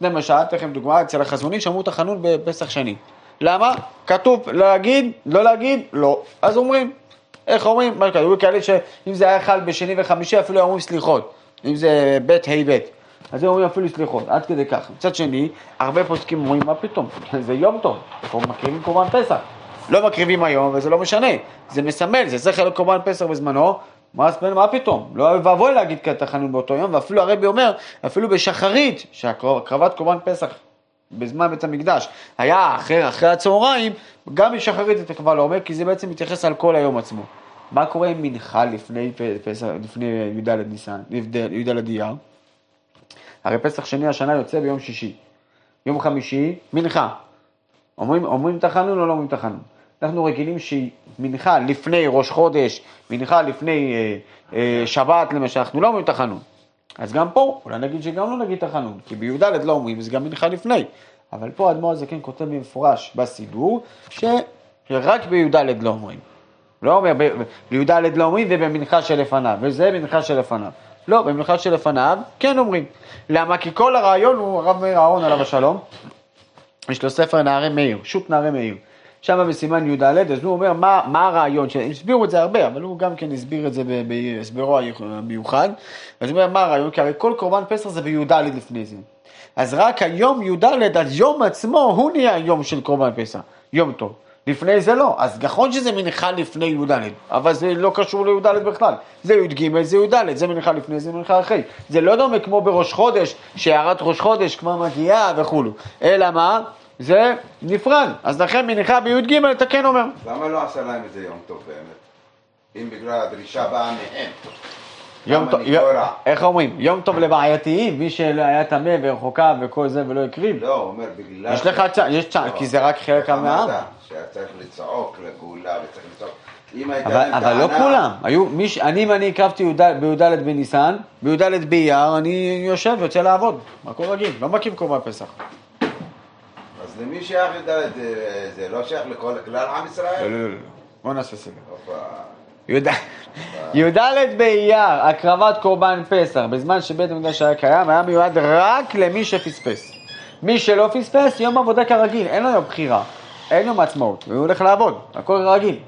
למשל, אתן לכם דוגמה, אצל החזונים שאמרו תחנון בפסח שני. למה? כתוב להגיד, לא להגיד, לא. אז אומרים. איך אומרים? מה כתוב? כאלה שאם זה היה חל בשני וחמישי אפילו אומרים סליחות. אם זה ב' ה' ב'. אז הם אומרים אפילו סליחות, עד כדי כך. מצד שני, הרבה פוסקים אומרים, מה פתאום? זה יום טוב, פה מקריבים קורבן פסח. לא מקריבים היום, וזה לא משנה. זה מסמל, זה זכר לקורבן פסח בזמנו. מה, מה פתאום? לא ואבוי להגיד תחנון באותו יום, ואפילו הרבי אומר, אפילו בשחרית, שהקרבת קורבן פסח בזמן בית המקדש היה אחרי, אחרי הצהריים, גם בשחרית אתה כבר לא אומר, כי זה בעצם מתייחס על כל היום עצמו. מה קורה עם מנחה לפני, לפני י"ד ניסן, י"ד אייר? הרי פסח שני השנה יוצא ביום שישי. יום חמישי, מנחה. אומרים, אומרים תחנון או לא אומרים תחנון? אנחנו רגילים שמנחה לפני ראש חודש, מנחה לפני אה, אה, שבת למשל, אנחנו לא אומרים תחנון. אז גם פה, אולי נגיד שגם לא נגיד תחנון, כי בי"ד לא אומרים, זה גם מנחה לפני. אבל פה האדמו"ר הזקן כותב במפורש בסידור, שרק בי"ד לא אומרים. לא אומר, בי"ד לא אומרים ובמנחה שלפניו, וזה מנחה שלפניו. לא, במנחה שלפניו כן אומרים. למה? כי כל הרעיון הוא הרב מאיר אהרון עליו השלום, יש לו ספר נערי מאיר, שו"ת נערי מאיר. שם בסימן י"ד, אז הוא אומר מה, מה הרעיון, ש- הסבירו את זה הרבה, אבל הוא גם כן הסביר את זה בהסברו המיוחד. אז הוא אומר מה הרעיון, כי הרי כל קורבן פסח זה בי"ד לפני זה. אז רק היום י"ד, אז יום עצמו, הוא נהיה היום של קורבן פסח, יום טוב. לפני זה לא, אז נכון שזה מנחה לפני י"ד, אבל זה לא קשור לי"ד בכלל. זה י"ג, זה י"ד, זה מנחה לפני, זה מנחה אחרי. זה לא דומה כמו בראש חודש, שהערת ראש חודש כבר מגיעה וכולו. אלא מה? זה נפרד. אז לכן מנחה בי"ג אתה כן אומר. למה לא עשה להם את זה יום טוב באמת? אם בגלל הדרישה באה מהם. יום טוב? איך אומרים? יום טוב לבעייתיים, מי שהיה טמא ורחוקה וכל זה ולא הקריב. לא, הוא אומר בגלל... יש לך צ'אנס, יש צ'אנס, לא. כי זה רק חלק מהעם. שהיה צריך לצעוק לגאולה וצריך לצעוק. אבל, אבל לא כולם, היו, מי, ש- אני אם אני הקרבתי י"ד- בי"ד בניסן, בי"ד באייר, אני יושב, יוצא לעבוד, הכל רגיל, לא מקים קורבן פסח. אז למי שייך י"ד? זה לא שייך לכל כלל עם ישראל? לא, לא, לא, בוא נעשה סדר. י"ד י"ד באייר, הקרבת קורבן פסח, בזמן שבית המקדש היה קיים, היה מיועד רק למי שפספס. מי שלא פספס, יום עבודה כרגיל, אין לו יום בחירה, אין יום עצמאות, והוא הולך לעבוד, הכל רגיל.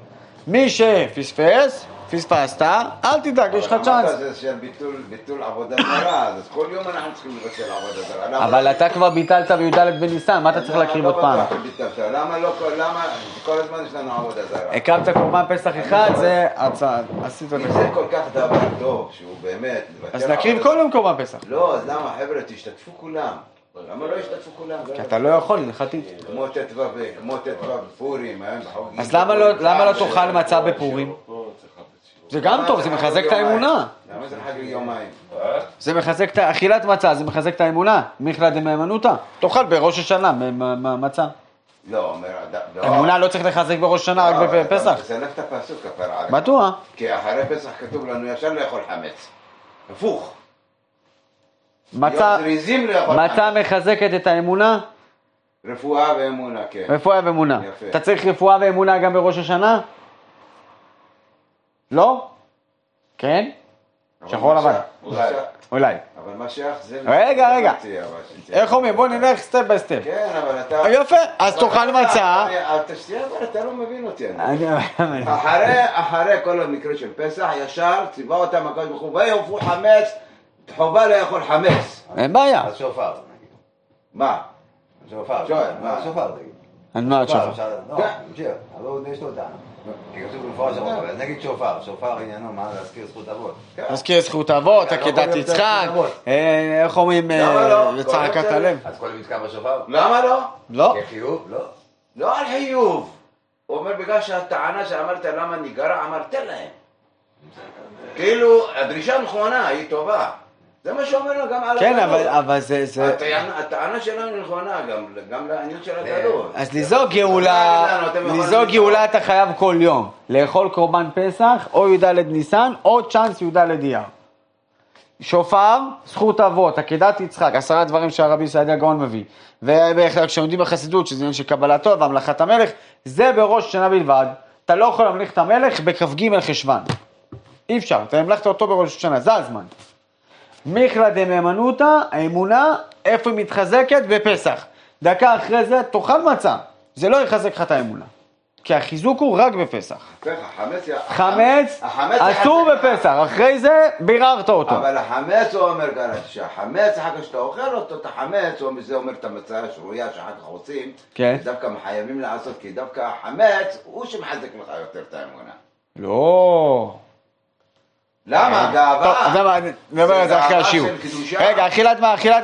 מי שפספס, פספסת, אל תדאג, יש לך אבל צ'אנס. אמרת זה של ביטול- ביטול עבודה זרה, אז כל יום אנחנו צריכים לבטל עבודה זרה. אבל לא- אתה כבר ביטלת בי"ד בניסן, מה אתה צריך להקריב לא עוד פעם? למה לא. למה... כל הזמן יש לנו עבודה זרה. הקרבת קורבן פסח אחד, זה הצעה, עשית את זה. זה כל כך דבר טוב, שהוא באמת... אז נקריב כל יום קורבן פסח. לא, אז למה חבר'ה, תשתתפו כולם. למה לא ישתתפו כולם? כי אתה לא יכול, הלכתית. כמו ט"ו, כמו ט"ו בחוגים. אז לא- למה לא תאכל מצה בפורים? זה גם טוב, זה מחזק את האמונה. למה זה חג ליומיים? זה מחזק את אכילת מצה, זה מחזק את האמונה. מיכלה דמהימנותא. תאכל בראש השנה מצה. לא, אומר אדם... לא. אמונה לא צריך לחזק בראש השנה, לא, רק אתה בפסח. מסלף את הפסוק, כפרה עליך. מדוע? כי אחרי פסח כתוב לנו ישר לאכול חמץ. הפוך. מצה- חמץ. מחזקת את האמונה, רפואה ואמונה, כן. רפואה ואמונה. יפה. אתה צריך רפואה ואמונה גם בראש השנה? לא? כן? שחור לבן. ש- אולי. אבל מה שייך זה... רגע, רגע. איך אומרים? בוא נלך step by step. כן, אבל אתה... יפה, אז תאכל מצה. אתה שתהיה, אבל אתה לא מבין אותי. אני. אני- אחרי, אחרי כל המקרה של פסח, ישר ציווה אותם הקדוש ברוך הוא, ויעופו חמץ, חובה לאכול חמץ. אין בעיה. אז שופר. מה? שופר. שואל, מה? שופר, תגיד. על מה שופר, לא, כן. תמשיך, אבל עוד יש לו טעם. כתוב במפורש נגיד שופר, שופר עניינו מה להזכיר זכות אבות. כן. נזכיר זכות אבות, לא עקדת יצחק, אה, איך אומרים, למה לא? אה, צעקת הלב. אז כל מתקע בשופר? למה לא? לא. כחיוב? לא. לא על חיוב. הוא אומר, בגלל שהטענה שאמרת למה ניגרע, אמר תן להם. כאילו, הדרישה נכונה, היא טובה. זה מה שאומר לו גם על כן, הגלות. אבל- אבל זה... זה- הטענה- הטענה שלנו נכונה, גם- גם לעניין של הגלות. אז לזוג גאולה, לצעוק. גאולה אתה חייב כל יום. לאכול קורבן פסח, או י"ד ניסן, או צ'אנס י"ד אייר. שופר, זכות אבות, עקדת יצחק, עשרה דברים שהרבי סעדיה גאון מביא. וכשלומדים בחסידות, שזה עניין של קבלתו והמלכת המלך, זה בראש השנה בלבד. אתה לא יכול להמליך את המלך בכ"ג חשוון. אי אפשר, אתה המלכת אותו בראש השנה, זה הזמן. מיכלה דמהימנותא, האמונה, איפה היא מתחזקת? בפסח. דקה אחרי זה תאכל מצה, זה לא יחזק לך את האמונה. כי החיזוק הוא רק בפסח. חמץ... אסור. בפסח, אחרי זה ביררת אותו. אבל החמץ, הוא אומר גלת, שהחמץ, אחר כך שאתה אוכל אותו, את החמץ, הוא- זה אומר את המצה השרויה שאחר כך עושים, כן. דווקא חייבים לעשות, כי דווקא החמץ, הוא שמחזק לך יותר את האמונה. לא. למה? טוב, גאווה. למה, נדבר על זה אחרי השיעור. רגע, אכילת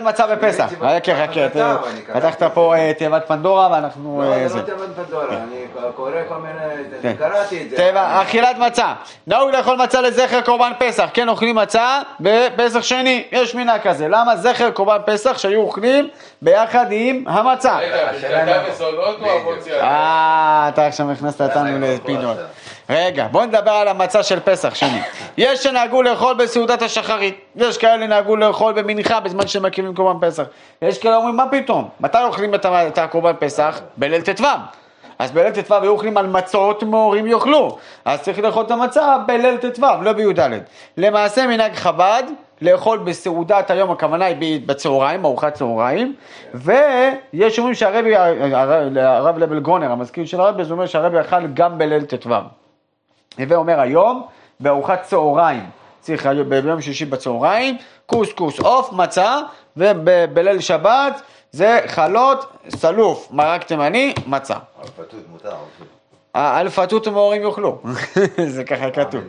מצה בפסח. חכה, חכה, כתב, אתה- אני קראתי פתחת את פה. אה, תיבת פנדורה ואנחנו... לא, אה, זה. לא תיבת פנדורה, אני קורא כל מיני, כן. קראתי את זה. אכילת מצה. נהוג לאכול מצה לזכר קורבן פסח. כן, אוכלים מצה בפסח שני. יש מנהג כזה. למה זכר קורבן פסח שהיו אוכלים ביחד עם המצה? רגע, אם- וסודות או. ציון? אה, אתה עכשיו הכנסת אותנו לפינות. רגע, בוא נדבר על המצה של פסח שני. יש שנהגו לאכול בסעודת השחרית, יש כאלה נהגו לאכול במנחה בזמן שהם מקימים קורבן פסח. יש כאלה אומרים, מה פתאום? מתי אוכלים את הקורבן פסח? בליל ט"ו. אז בליל ט"ו היו אוכלים על מצות מהורים יאכלו. אז צריך לאכול את המצה בליל ט"ו, לא בי"ד. למעשה מנהג חב"ד, לאכול בסעודת היום, הכוונה היא בצהריים, ארוחת צהריים, ויש אומרים שהרבי, הרב לבל גרונר, המזכיר של הרבי, זה אומר שהרבי אכל גם בליל ט"ו. הווה אומר היום, בארוחת צהריים, צריך ביום שישי בצהריים, קוסקוס עוף, מצה, ובליל שבת זה חלות, סלוף, מרק תימני, מצה. אבל פתות מותר. פשוט. האלפתות המאורים יאכלו, זה ככה כתוב.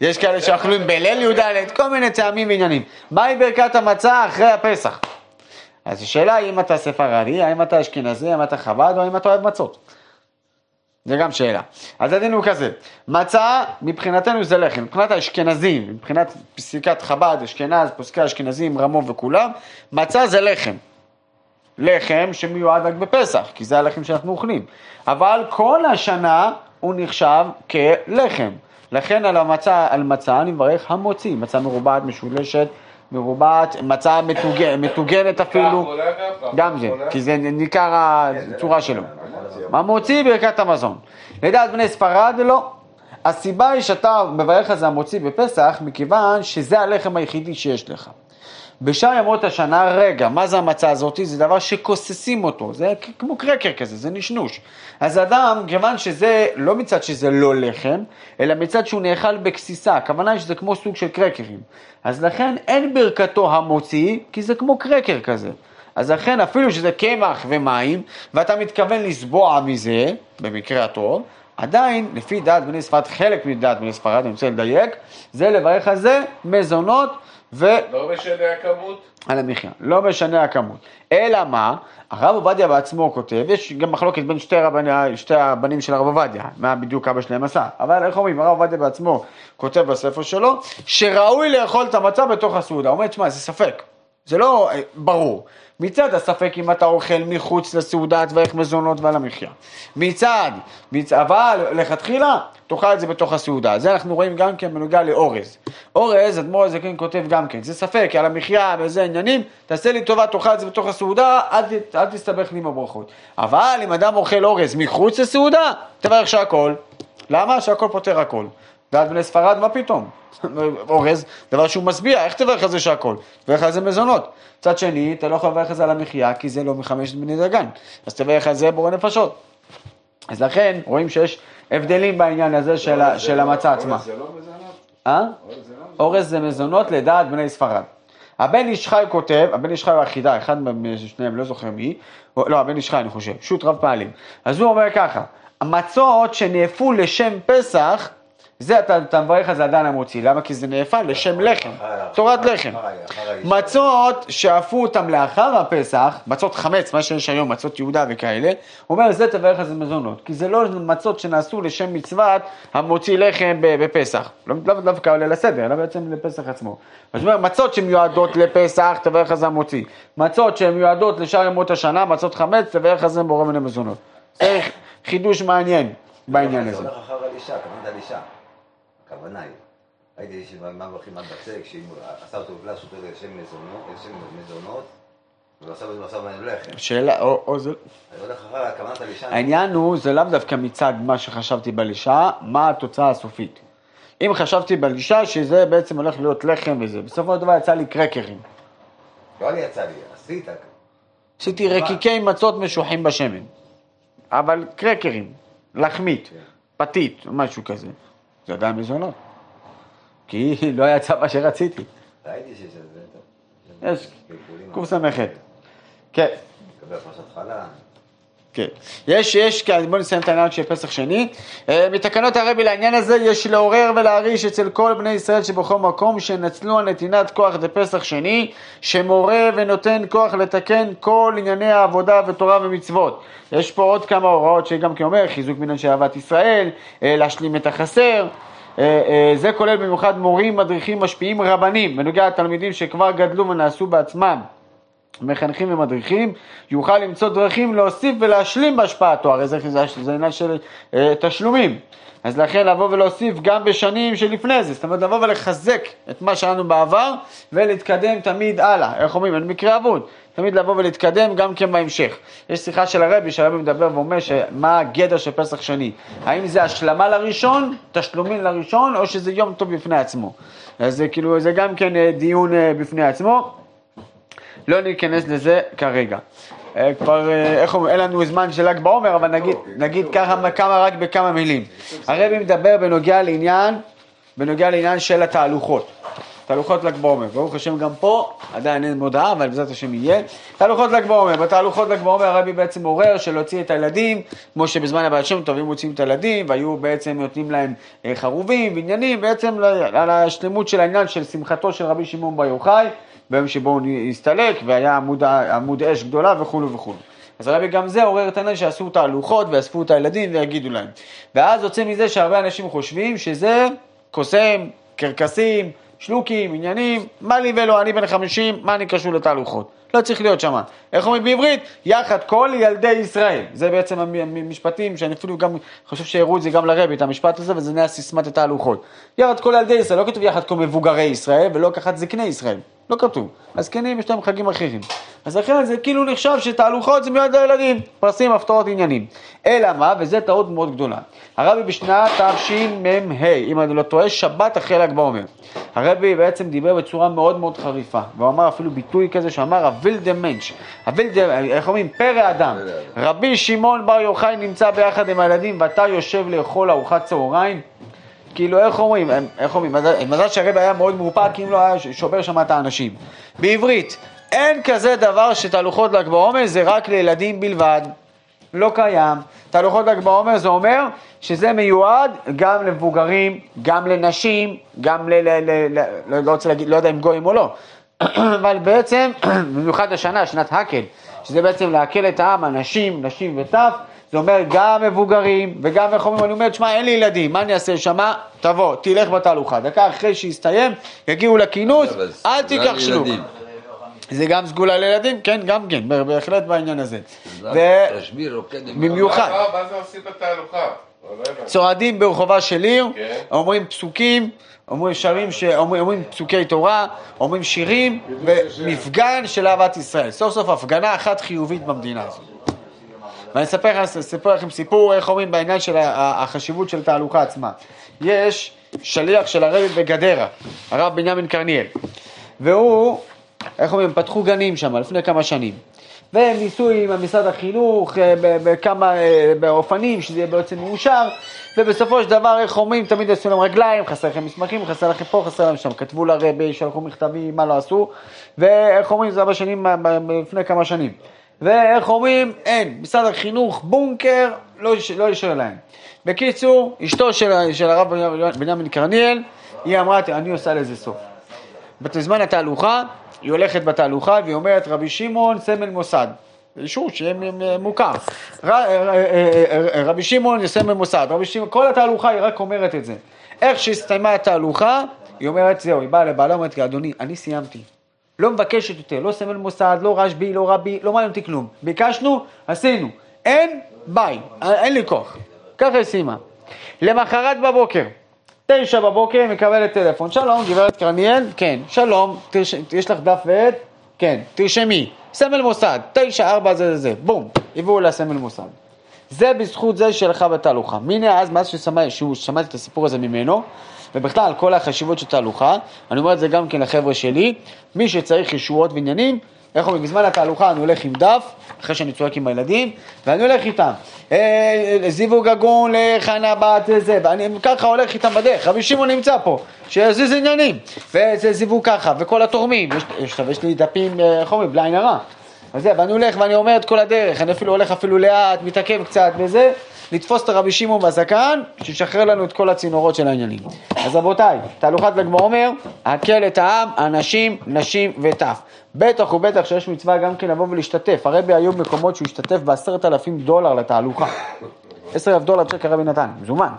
יש כאלה שאוכלים בליל י"ד, כל מיני טעמים ועניינים. מהי ברכת המצה אחרי הפסח? אז השאלה היא אם אתה ספרדי, האם אתה אשכנזי, האם אתה חב"ד או האם אתה אוהב מצות. זה גם שאלה. אז הדין הוא כזה, מצה מבחינתנו זה לחם, מבחינת האשכנזים, מבחינת פסיקת חב"ד, אשכנז, פוסקי האשכנזים, רמו וכולם, מצה זה לחם. לחם שמיועד רק בפסח, כי זה הלחם שאנחנו אוכלים. אבל כל השנה הוא נחשב כלחם. לכן על המצה, על מצה אני מברך המוציא, מצה מרובעת, משולשת, מרובעת, מצה מטוגנת, מטוגנת אפילו, גם זה, כי זה ניכר הצורה שלו. מה מוציא ברכת המזון. לדעת בני ספרד לא. הסיבה היא שאתה מברך על זה המוציא בפסח, מכיוון שזה הלחם היחידי שיש לך. בשאר ימות השנה, רגע, מה זה המצה הזאת? זה דבר שכוססים אותו, זה כמו קרקר כזה, זה נשנוש. אז אדם, כיוון שזה, לא מצד שזה לא לחם, אלא מצד שהוא נאכל בגסיסה, הכוונה היא שזה כמו סוג של קרקרים. אז לכן אין ברכתו המוציא, כי זה כמו קרקר כזה. אז לכן אפילו שזה קמח ומים, ואתה מתכוון לסבוע מזה, במקרה הטוב, עדיין, לפי דעת בני ספרד, חלק מדעת בני ספרד, אני רוצה לדייק, זה לברך על זה מזונות ו... לא משנה הכמות? על המחיה, לא משנה הכמות. אלא מה, הרב עובדיה בעצמו כותב, יש גם מחלוקת בין שתי, רבני, שתי הבנים של הרב עובדיה, מה בדיוק אבא שלהם עשה, אבל איך אומרים, הרב עובדיה בעצמו כותב בספר שלו, שראוי לאכול את המצה בתוך הסעודה. הוא אומר, תשמע, זה ספק, זה לא אה, ברור. מצד הספק אם אתה אוכל מחוץ לסעודה תברך מזונות ועל המחיה. מצד, מצ... אבל לכתחילה תאכל את זה בתוך הסעודה. זה אנחנו רואים גם כן בנוגע לאורז. אורז, אדמו"ר הזקן כותב גם כן, זה ספק, על המחיה וזה עניינים, תעשה לי טובה, תאכל את זה בתוך הסעודה, אל, ת- אל תסתבך לי עם הברכות. אבל אם אדם אוכל אורז מחוץ לסעודה, תברך שהכל. למה? שהכל פותר הכל. דעת בני ספרד, מה פתאום? אורז, דבר שהוא משביע, איך תברך על זה שהכל? תברך על זה מזונות. מצד שני, אתה לא יכול לברך על זה על המחיה, כי זה לא מחמשת בני דגן. אז תברך על זה בורא נפשות. אז לכן, רואים שיש הבדלים בעניין הזה של, ה- של המצה עצמה. זה לא מזונות? אה? אורז זה לא אורז זה מזונות לדעת בני ספרד. הבן איש חי כותב, הבן איש חי הוא היחידה, אחד משניהם, לא זוכר מי, לא, הבן איש חי אני חושב, שו"ת רב פעלים. אז הוא אומר ככה, המצות שנאפו לשם פסח, זה אתה, מברך על זה עדיין המוציא, למה? כי זה נאפה לשם לחם, תורת לחם. מצות שאפו אותם לאחר הפסח, מצות חמץ, מה שיש היום, מצות יהודה וכאלה, הוא אומר, זה תברך על זה מזונות, כי זה לא מצות שנעשו לשם מצוות המוציא לחם בפסח. לא לאו דווקא עולה לסדר, אלא בעצם לפסח עצמו. אז הוא אומר, מצות שמיועדות לפסח, תברך על זה המוציא. מצות שמיועדות לשאר ימות השנה, מצות חמץ, תברך על זה בורא מיני מזונות. זה חידוש מעניין בעניין הזה. הכוונה היא. ראיתי שמה מברכים על בצק, שאם הוא עשה אותו שהוא תודה לשם מזונות. שאלה, או, או זה... העניין הוא, זה לאו דווקא מצד מה שחשבתי בלישה, מה התוצאה הסופית. אם חשבתי בלישה שזה בעצם הולך להיות לחם וזה, בסופו של דבר יצא לי קרקרים. לא לי יצא לי, עשית. עשיתי רקיקי מצות משוחים בשמן. אבל קרקרים, לחמית, פתית, משהו כזה. זה עדיין מזונות. כי לא יצא מה שרציתי. ראיתי שיש איזה... יש, קורס. קס"ח. כן. מקבל פרשת חלה. כן. יש, יש, כן, בואו נסיים את העניין של פסח שני. אה, מתקנות הרבי לעניין הזה יש לעורר ולהרעיש אצל כל בני ישראל שבכל מקום שנצלו על נתינת כוח לפסח שני, שמורה ונותן כוח לתקן כל ענייני העבודה ותורה ומצוות. יש פה עוד כמה הוראות שגם כן אומר, חיזוק מינון של אהבת ישראל, אה, להשלים את החסר. אה, זה כולל במיוחד מורים, מדריכים, משפיעים, רבנים, בנוגע לתלמידים שכבר גדלו ונעשו בעצמם. מחנכים ומדריכים, יוכל למצוא דרכים להוסיף ולהשלים בהשפעתו, הרי זה, זה, זה עניין של אה, תשלומים. אז לכן לבוא ולהוסיף גם בשנים שלפני זה, זאת אומרת לבוא ולחזק את מה שהיה לנו בעבר ולהתקדם תמיד הלאה, איך אומרים, אין מקרה אבוד, תמיד לבוא ולהתקדם גם כן בהמשך. יש שיחה של הרבי, שהרבי מדבר ואומר שמה הגדר של פסח שני, האם זה השלמה לראשון, תשלומים לראשון, או שזה יום טוב בפני עצמו. אז זה כאילו, זה גם כן אה, דיון אה, בפני עצמו. לא ניכנס לזה כרגע. אה, כבר, אה, איך אומרים, אין לנו זמן של ל"ג בעומר, אבל נגיד, נגיד ככה, כמה, רק בכמה מילים. הרבי מדבר בנוגע לעניין, בנוגע לעניין של התהלוכות. תהלוכות ל"ג בעומר. ברוך השם גם פה, עדיין אין מודעה, אבל בעזרת השם יהיה. תהלוכות ל"ג בעומר. בתהלוכות ל"ג בעומר הרבי בעצם עורר של להוציא את הילדים, כמו שבזמן הבעל שם טוב היו מוציאים את הילדים, והיו בעצם נותנים להם אה, חרובים ועניינים, בעצם על השלמות של העניין של שמחתו של רבי שמעון בר יוחאי. ביום שבו הוא הסתלק והיה עמוד, עמוד אש גדולה וכולו וכולו. אז הרבי גם זה עורר את העניין שעשו תהלוכות ואספו את הילדים ויגידו להם. ואז יוצא מזה שהרבה אנשים חושבים שזה קוסם, קרקסים, שלוקים, עניינים, מה לי ולא, אני בן 50, מה אני קשור לתהלוכות? לא צריך להיות שם. איך אומרים בעברית? יחד כל ילדי ישראל. זה בעצם המ- המשפטים שאני אפילו גם חושב שהראו את זה גם לרבי, את המשפט הזה, וזה נהיה סיסמת התהלוכות. יחד כל ילדי ישראל, לא כתוב יחד כל מבוגרי ישראל, ולא כחת זקני ישראל. לא כתוב. הזקנים יש להם חגים אחרים. אז לכן זה כאילו נחשב שתהלוכות זה מיועד לילדים, פרסים, הפתעות, עניינים. אלא מה, וזה טעות מאוד גדולה. הרבי בשנת תשמ"ה, אם אני לא טועה, שבת אחרי ל"ג בעומר. הרבי בעצם דיבר בצורה מאוד מאוד חריפה, והוא אמר אפילו ביטוי כזה שאמר הווילדה מנץ', הווילדה, איך אומרים? פרא אדם. רבי שמעון בר יוחאי נמצא ביחד עם הילדים ואתה יושב לאכול ארוחת צהריים? כאילו, איך אומרים, איך אומרים, מזל- שהרבי היה מאוד מאופק, אם לא היה שובר שם את האנשים. בעברית, אין כזה דבר שתהלוכות ל"ג בעומר זה רק לילדים בלבד. לא קיים. תהלוכות ל"ג בעומר זה אומר שזה מיועד גם למבוגרים, גם לנשים, גם ל... ל, ל, ל לא רוצה להגיד, לא יודע אם גויים או לא, אבל בעצם, במיוחד השנה, שנת הקל, שזה בעצם להקל את העם, אנשים, נשים וטף, זה אומר גם מבוגרים וגם איך אומרים, אני אומר, תשמע, אין לי ילדים, מה אני אעשה שמה? תבוא, תלך בתהלוכה. דקה אחרי שיסתיים, יגיעו לכינוס, אל תיקח. ילדים. זה גם סגולה לילדים? כן, גם כן, בהחלט בעניין הזה. זה תשביר רוקד עם- במיוחד. מה זה עושים בתהלוכה? לא. צועדים ברחובה של עיר, כן. אומרים פסוקים, אומרים שרים, ש... אומרים, אומרים פסוקי תורה, אומרים שירים, ומפגן של אהבת ישראל. סוף סוף הפגנה אחת חיובית במדינה הזאת. ואני אספר אספר לכם סיפור, איך אומרים, בעניין של החשיבות של תהלוכה עצמה. יש שליח של הרבי בגדרה, הרב בנימין קרניאל, והוא, איך אומרים, פתחו גנים שם לפני כמה שנים. והם ניסו עם משרד החינוך אה, בכמה, אה, באופנים, שזה יהיה בעצם מאושר, ובסופו של דבר, איך אומרים, תמיד עשו להם רגליים, חסר לכם מסמכים, חסר לכם פה, חסר להם שם. כתבו לרבי, שלחו מכתבים, מה לא עשו, ואיך אומרים, זה היה בשנים, ב- לפני כמה שנים. ואיך אומרים, אין, משרד החינוך, בונקר, לא, לא אישר להם. בקיצור, אשתו של, של הרב בנימין קרניאל, היא אמרה, אני עושה לזה סוף. בזמן התהלוכה, היא הולכת בתהלוכה והיא אומרת רבי שמעון סמל מוסד. אישור שיהיה מ- מוכר. ר- אה, אה, אה, אה, רבי שמעון סמל מוסד. רבי שמעון, כל התהלוכה היא רק אומרת את זה. איך שהסתיימה התהלוכה, היא אומרת זהו, היא באה לבעלה ואומרת לי, אדוני, אני סיימתי. לא מבקשת יותר, לא סמל מוסד, לא רשב"י, לא רבי, לא מעניין אותי כלום. ביקשנו, עשינו. אין, ביי, אין לי כוח. ככה היא סיימה. למחרת בבוקר, תשע בבוקר היא מקבלת טלפון, שלום גברת קרניאל, כן, שלום, תרש... יש לך דף ועט? כן, תרשמי, סמל מוסד, תשע ארבע זה זה זה, בום, הביאו לה סמל מוסד. זה בזכות זה שהלכה בתהלוכה. והנה אז, מאז ששמע, שהוא שמעתי את הסיפור הזה ממנו, ובכלל כל החשיבות של תהלוכה, אני אומר את זה גם כן לחבר'ה שלי, מי שצריך ישועות ועניינים, איך אומרים, בזמן התהלוכה אני הולך עם דף, אחרי שאני צועק עם הילדים, ואני הולך איתם. אה, זיווג הגון לחנה בת זה ואני ככה הולך איתם בדרך, רבי שמעון נמצא פה, שיזיז עניינים, וזה זיווג ככה, וכל התורמים, יש, יש, לי דפים, אה, איך אומרים, בלי עין הרע. אז זה, ואני הולך ואני אומר את כל הדרך, אני אפילו הולך אפילו לאט, מתעכב קצת וזה, לתפוס את הרבי שמעון בזקן, שישחרר לנו את כל הצינורות של העניינים. אז רבותיי, תהלוכת ל"ג בעומר, הקל את העם, אנשים, נשים וטף. בטח ובטח שיש מצווה גם כן לבוא ולהשתתף. הרבי היו מקומות שהוא השתתף בעשרת אלפים דולר לתהלוכה. עשר אלף דולר שקל הרבי נתן, מזומן.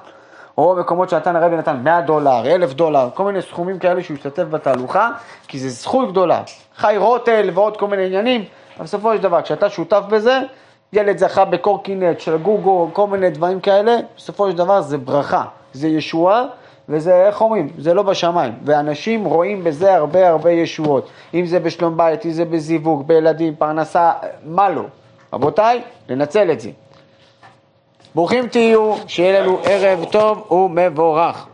או מקומות שנתן הרבי נתן 100 דולר, 1,000 דולר, כל מיני סכומים כאלה שהוא השתתף בתהלוכה, כי זה זכות גדולה. חי רוטל ועוד כל מיני עניינים, בסופו של דבר, כשאתה שותף בזה, ילד זכה בקורקינט של גוגו, כל מיני דברים כאלה, בסופו של דבר זה ברכה, זה ישועה, וזה, איך אומרים, זה לא בשמיים. ואנשים רואים בזה הרבה הרבה ישועות. אם זה בשלום בית, אם זה בזיווג, בילדים, פרנסה, מה לא. רבותיי, לנצל את זה. ברוכים תהיו, שיהיה לנו ערב טוב ומבורך.